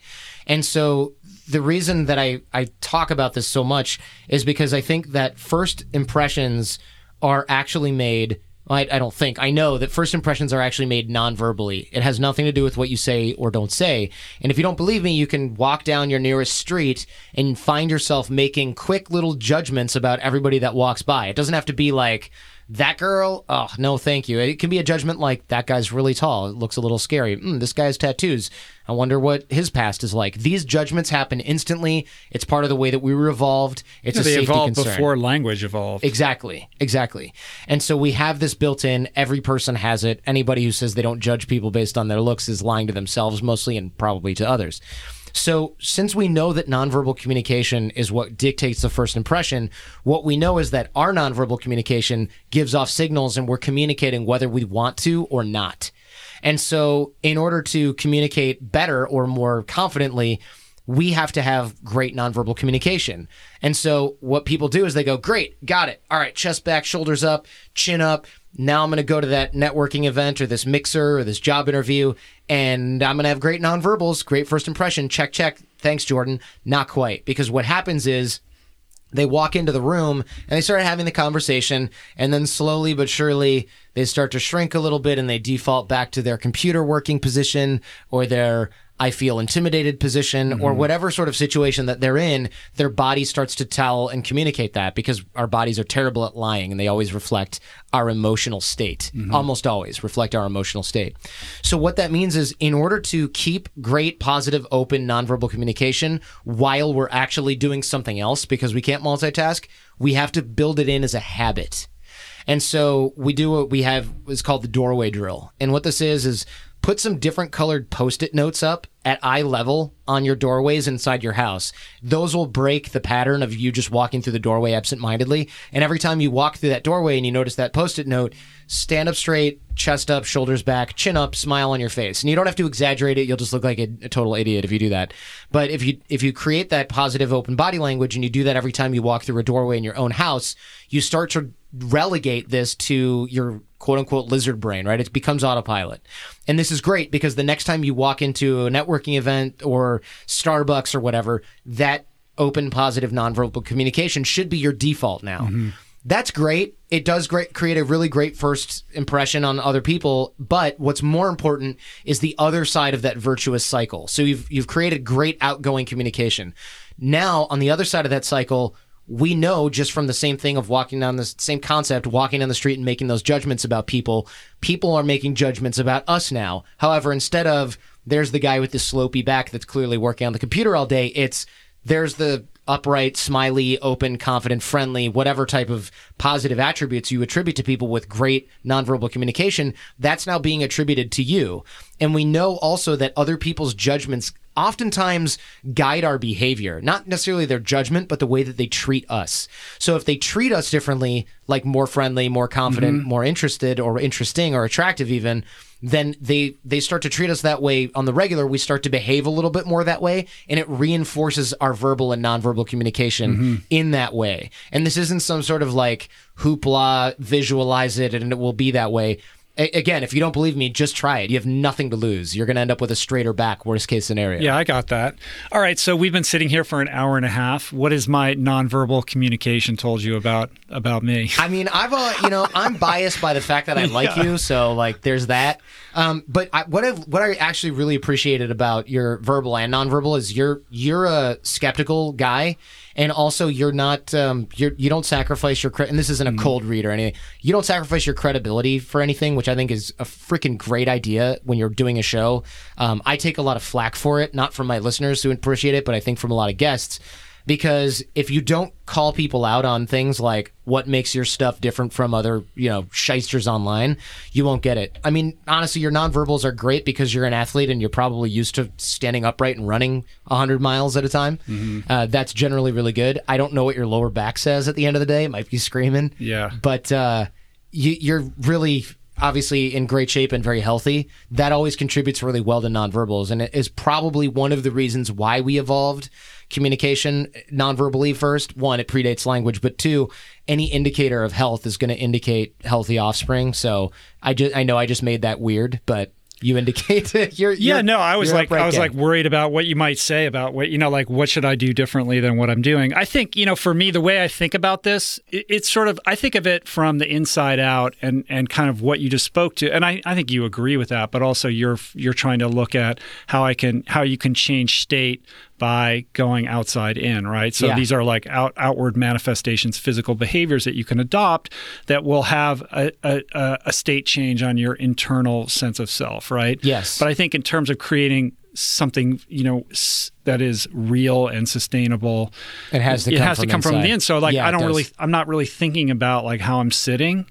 And so the reason that I, I talk about this so much is because I think that first impressions are actually made I, I don't think. I know that first impressions are actually made non-verbally. It has nothing to do with what you say or don't say. And if you don't believe me, you can walk down your nearest street and find yourself making quick little judgments about everybody that walks by. It doesn't have to be like, that girl, oh, no, thank you. It can be a judgment like, that guy's really tall. It looks a little scary. Mm, this guy has tattoos. I wonder what his past is like. These judgments happen instantly. It's part of the way that we were evolved. It's a they safety evolved concern. before language evolved. Exactly, exactly. And so we have this built in. Every person has it. Anybody who says they don't judge people based on their looks is lying to themselves mostly and probably to others. So, since we know that nonverbal communication is what dictates the first impression, what we know is that our nonverbal communication gives off signals and we're communicating whether we want to or not. And so, in order to communicate better or more confidently, we have to have great nonverbal communication. And so what people do is they go, great, got it. All right, chest back, shoulders up, chin up. Now I'm going to go to that networking event or this mixer or this job interview and I'm going to have great nonverbals, great first impression. Check, check. Thanks, Jordan. Not quite. Because what happens is they walk into the room and they start having the conversation and then slowly but surely they start to shrink a little bit and they default back to their computer working position or their I feel intimidated position or mm-hmm. whatever sort of situation that they're in, their body starts to tell and communicate that because our bodies are terrible at lying and they always reflect our emotional state. Mm-hmm. Almost always reflect our emotional state. So what that means is in order to keep great, positive, open, nonverbal communication while we're actually doing something else because we can't multitask, we have to build it in as a habit. And so we do what we have is called the doorway drill. And what this is is put some different colored post-it notes up at eye level on your doorways inside your house. Those will break the pattern of you just walking through the doorway absentmindedly. And every time you walk through that doorway and you notice that post-it note, stand up straight, chest up, shoulders back, chin up, smile on your face. And you don't have to exaggerate it. You'll just look like a, a total idiot if you do that. But if you if you create that positive open body language and you do that every time you walk through a doorway in your own house, you start to relegate this to your quote unquote lizard brain, right? It becomes autopilot. And this is great because the next time you walk into a networking event or Starbucks or whatever, that open, positive, nonverbal communication should be your default now. Mm-hmm. That's great. It does great, create a really great first impression on other people. But what's more important is the other side of that virtuous cycle. So you've you've created great outgoing communication. Now on the other side of that cycle, we know just from the same thing of walking down the same concept, walking down the street and making those judgments about people, people are making judgments about us now. However, instead of there's the guy with the slopey back that's clearly working on the computer all day, it's there's the upright, smiley, open, confident, friendly, whatever type of positive attributes you attribute to people with great nonverbal communication, that's now being attributed to you. And we know also that other people's judgments oftentimes guide our behavior, not necessarily their judgment, but the way that they treat us. So if they treat us differently, like more friendly, more confident, Mm-hmm. more interested, or interesting, or attractive, even, then they they start to treat us that way on the regular. We start to behave a little bit more that way, and it reinforces our verbal and nonverbal communication Mm-hmm. in that way. And this isn't some sort of like hoopla, visualize it, and it will be that way. A- again, if you don't believe me, just try it. You have nothing to lose. You're going to end up with a straighter back, worst case scenario. Yeah, I got that. All right, so we've been sitting here for an hour and a half. What has my nonverbal communication told you about about me? I mean, I've uh, you know I'm biased by the fact that I like you, so like there's that. Um, but I, what I what I actually really appreciated about your verbal and nonverbal is you're you're a skeptical guy, and also you're not um, you're you don't sacrifice your cre- and this isn't a cold read or anything. You don't sacrifice your credibility for anything, which I think is a freaking great idea when you're doing a show. Um, I take a lot of flack for it, not from my listeners who appreciate it, but I think from a lot of guests because if you don't call people out on things like what makes your stuff different from other, you know, shysters online, you won't get it. I mean, honestly, your nonverbals are great because you're an athlete and you're probably used to standing upright and running 100 miles at a time. Uh, that's generally really good. I don't know what your lower back says at the end of the day. It might be screaming. Yeah. But uh, you, you're really obviously in great shape and very healthy. That always contributes really well to nonverbals, and it is probably one of the reasons why we evolved communication nonverbally. First, one, it predates language, but two, any indicator of health is going to indicate healthy offspring. So I just, I know I just made that weird, but you indicate you're. Yeah, you're- no, I was like, I was like worried about what you might say about what you know, like what should I do differently than what I'm doing. I think you know, for me, the way I think about this, it, it's sort of I think of it from the inside out, and and kind of what you just spoke to, and I, I think you agree with that, but also you're you're trying to look at how I can how you can change state by going outside in, right? So Yeah. these are like out, outward manifestations, physical behaviors that you can adopt that will have a, a, a state change on your internal sense of self, right? Yes. But I think in terms of creating something, you know, s- that is real and sustainable, It has to it come has from to come from the inside. So like, Yeah, I don't really, I'm not really thinking about like how I'm sitting.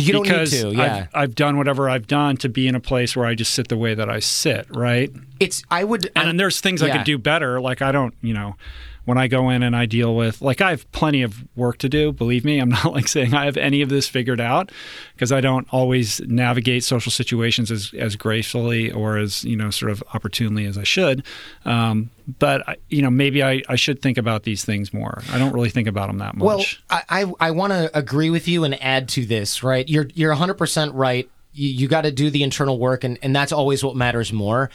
You don't because need to. Yeah. I've, I've done whatever I've done to be in a place where I just sit the way that I sit, right? it's. I would. And I'm- there's things I could do better. Like I don't, you know, when I go in and I deal with, like I have plenty of work to do. Believe me, I'm not like saying I have any of this figured out because I don't always navigate social situations as as gracefully or as you know sort of opportunely as I should. Um, but I, you know, maybe I, I should think about these things more. I don't really think about them that much. Well, I I, I want to agree with you and add to this. Right, you're you're 100 percent right. You, you got to do the internal work, and and that's always what matters more.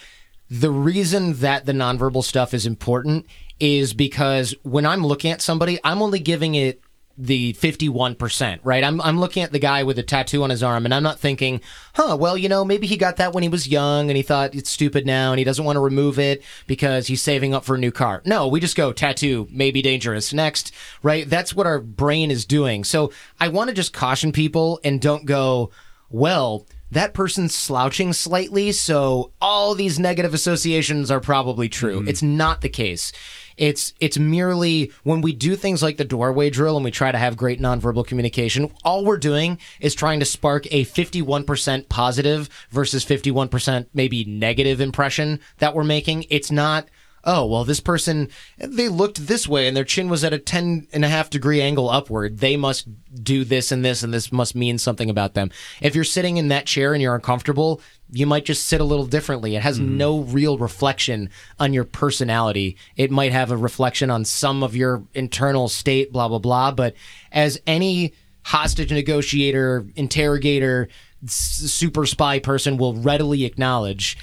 The reason that the nonverbal stuff is important is because when I'm looking at somebody, I'm only giving it the 51%, right? I'm, I'm looking at the guy with a tattoo on his arm and I'm not thinking, huh, well, you know, maybe he got that when he was young and he thought it's stupid now and he doesn't want to remove it because he's saving up for a new car. No, we just go tattoo, maybe dangerous. Next, right? That's what our brain is doing. So I want to just caution people and don't go, well, that person's slouching slightly, so all these negative associations are probably true. Mm-hmm. It's not the case. It's it's merely when we do things like the doorway drill and we try to have great nonverbal communication, all we're doing is trying to spark a 51% positive versus 51% maybe negative impression that we're making. It's not oh, well, this person, they looked this way and their chin was at a 10 and a half degree angle upward. They must do this and this, and this must mean something about them. If you're sitting in that chair and you're uncomfortable, you might just sit a little differently. It has mm-hmm. no real reflection on your personality. It might have a reflection on some of your internal state, blah, blah, blah. But as any hostage negotiator, interrogator, super spy person will readily acknowledge,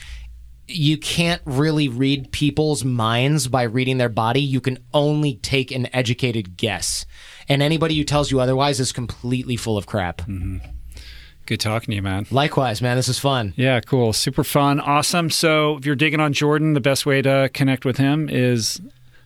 you can't really read people's minds by reading their body. You can only take an educated guess. And anybody who tells you otherwise is completely full of crap. Mm-hmm. Good talking to you, man. Likewise, man, this is fun. Yeah, cool. Super fun. Awesome. So if you're digging on Jordan, the best way to connect with him is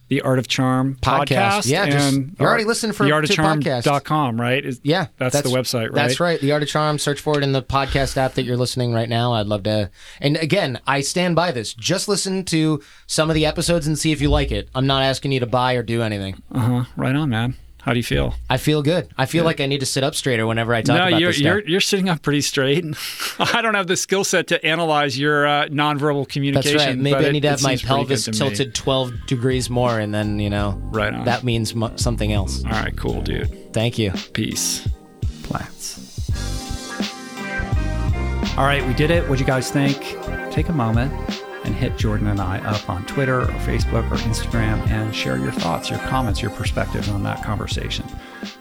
the Art of Charm Podcast. podcast. Yeah, just- you're already listening for- to theartofcharm.com, right? Is- Yeah, That's, the website, right? That's right. The Art of Charm. Search for it in the podcast app that you're listening right now. I'd love to. And again, I stand by this. Just listen to some of the episodes and see if you like it. I'm not asking you to buy or do anything. Uh-huh. Right on, man. How do you feel? I feel good. I feel like I need to sit up straighter whenever I talk no, about you're this stuff. you're you're sitting up pretty straight. I don't have the skill set to analyze your uh, nonverbal That's communication. right. Maybe but I it- need to have my seems pretty good pelvis to me. tilted 12 degrees more, and then, you know, Right on. that means mu- something else. All right, cool, dude. Thank you. Peace. plants. All right, we did it. What'd you guys think? Take a moment and hit Jordan and I up on Twitter or Facebook or Instagram and share your thoughts, your comments, your perspectives on that conversation.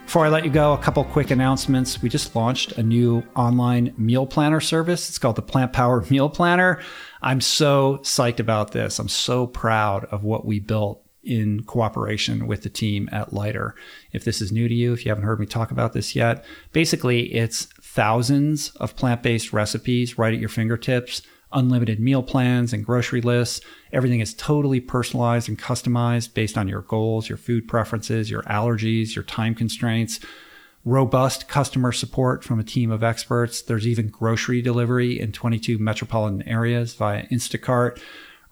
Before I let you go, a couple quick announcements. We just launched a new online meal planner service. It's called the Plant Power Meal Planner. I'm so psyched about this. I'm so proud of what we built in cooperation with the team at Lighter. If this is new to you, if you haven't heard me talk about this yet, basically it's thousands of plant based recipes right at your fingertips, unlimited meal plans and grocery lists. Everything is totally personalized and customized based on your goals, your food preferences, your allergies, your time constraints robust customer support from a team of experts. There's even grocery delivery in 22 metropolitan areas via Instacart.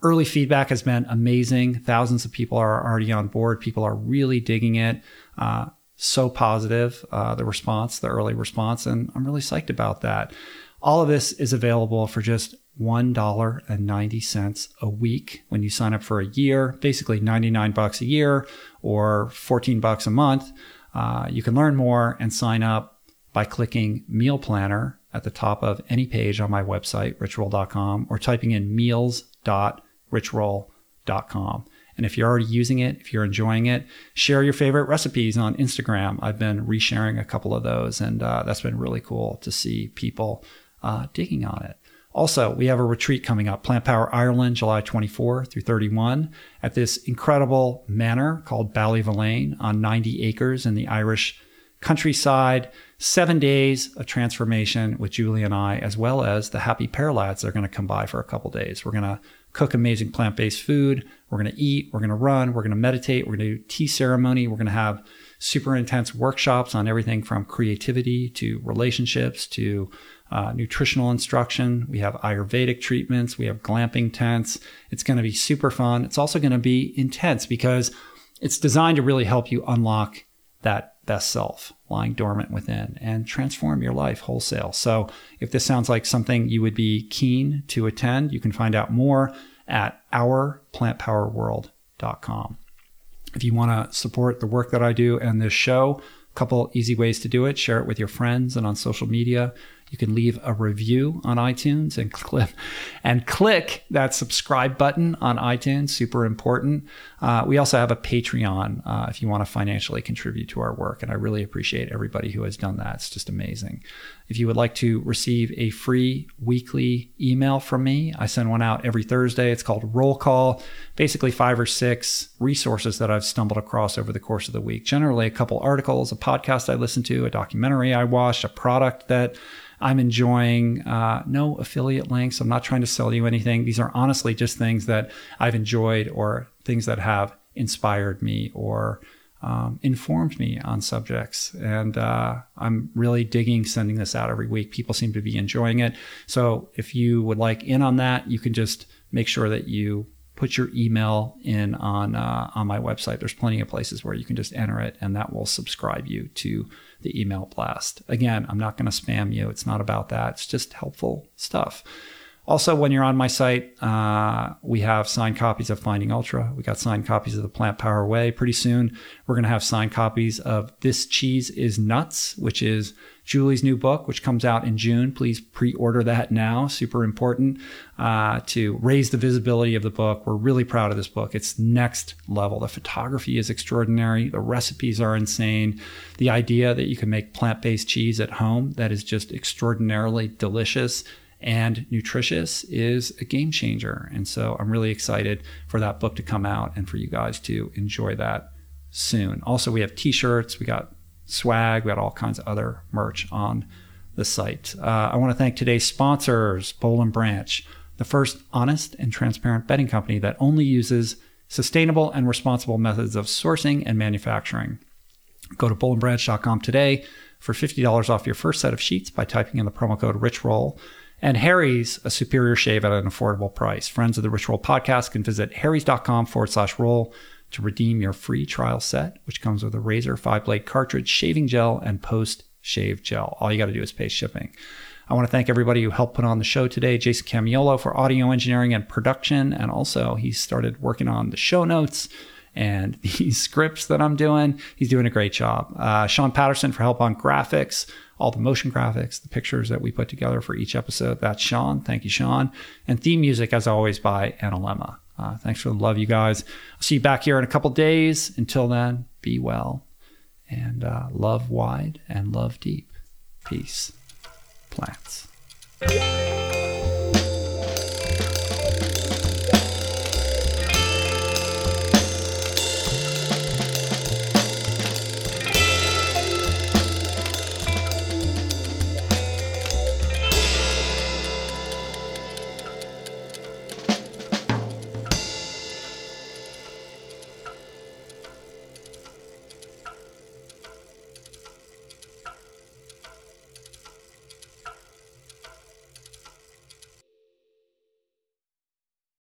Early feedback has been amazing. Thousands of people are already on board. People are really digging it. Uh, so positive, uh, the response, the early response, and I'm really psyched about that. All of this is available for just $1.90 a week when you sign up for a year, basically 99 bucks a year or 14 bucks a month. Uh, you can learn more and sign up by clicking Meal Planner at the top of any page on my website, richroll.com, or typing in meals.richroll.com. And if you're already using it, if you're enjoying it, share your favorite recipes on Instagram. I've been resharing a couple of those, and uh, that's been really cool to see people uh, digging on it. Also, we have a retreat coming up, Plant Power Ireland, July 24 through 31, at this incredible manor called Ballyvolane on 90 acres in the Irish countryside. Seven days of transformation with Julie and I, as well as the Happy Pear lads that are going to come by for a couple days. We're going to cook amazing plant based food. We're going to eat. We're going to run. We're going to meditate. We're going to do tea ceremony. We're going to have super intense workshops on everything from creativity to relationships to uh, nutritional instruction. We have Ayurvedic treatments. We have glamping tents. It's going to be super fun. It's also going to be intense because it's designed to really help you unlock that best self lying dormant within and transform your life wholesale. So if this sounds like something you would be keen to attend, you can find out more at ourplantpowerworld.com. If you want to support the work that I do and this show, a couple easy ways to do it. Share it with your friends and on social media. You can leave a review on iTunes and click and click that subscribe button on iTunes. Super important. Uh, we also have a Patreon uh, if you want to financially contribute to our work, and I really appreciate everybody who has done that. It's just amazing. If you would like to receive a free weekly email from me, I send one out every Thursday. It's called Roll Call. Basically, five or six resources that I've stumbled across over the course of the week. Generally, a couple articles, a podcast I listened to, a documentary I watched, a product that I'm enjoying. Uh, no affiliate links. I'm not trying to sell you anything. These are honestly just things that I've enjoyed or things that have inspired me or um, informed me on subjects. And uh, I'm really digging sending this out every week. People seem to be enjoying it. So if you would like in on that, you can just make sure that you put your email in on uh, on my website. There's plenty of places where you can just enter it, and that will subscribe you to the email blast. Again, I'm not going to spam you. It's not about that. It's just helpful stuff. Also, when you're on my site, uh, we have signed copies of Finding Ultra. We got signed copies of the Plant Power Way. Pretty soon, we're going to have signed copies of This Cheese is Nuts, which is Julie's new book, which comes out in June. Please pre order that now. Super important uh, to raise the visibility of the book. We're really proud of this book. It's next level. The photography is extraordinary, the recipes are insane. The idea that you can make plant based cheese at home that is just extraordinarily delicious and nutritious is a game changer. And so I'm really excited for that book to come out and for you guys to enjoy that soon. Also, we have t shirts, we got swag, we got all kinds of other merch on the site. Uh, I want to thank today's sponsors, Bowl and Branch, the first honest and transparent bedding company that only uses sustainable and responsible methods of sourcing and manufacturing. Go to bowlandbranch.com today for $50 off your first set of sheets by typing in the promo code RICHROLL. And Harry's, a superior shave at an affordable price. Friends of the Rich Roll podcast can visit harrys.com forward slash roll to redeem your free trial set, which comes with a razor, five blade cartridge, shaving gel, and post shave gel. All you got to do is pay shipping. I want to thank everybody who helped put on the show today. Jason Camiolo for audio engineering and production. And also, he started working on the show notes and these scripts that I'm doing. He's doing a great job. Uh, Sean Patterson for help on graphics, all the motion graphics, the pictures that we put together for each episode. That's Sean. Thank you, Sean. And theme music, as always, by Analemma. Uh, thanks for the love, you guys. I'll see you back here in a couple days. Until then, be well and uh, love wide and love deep. Peace. Plants.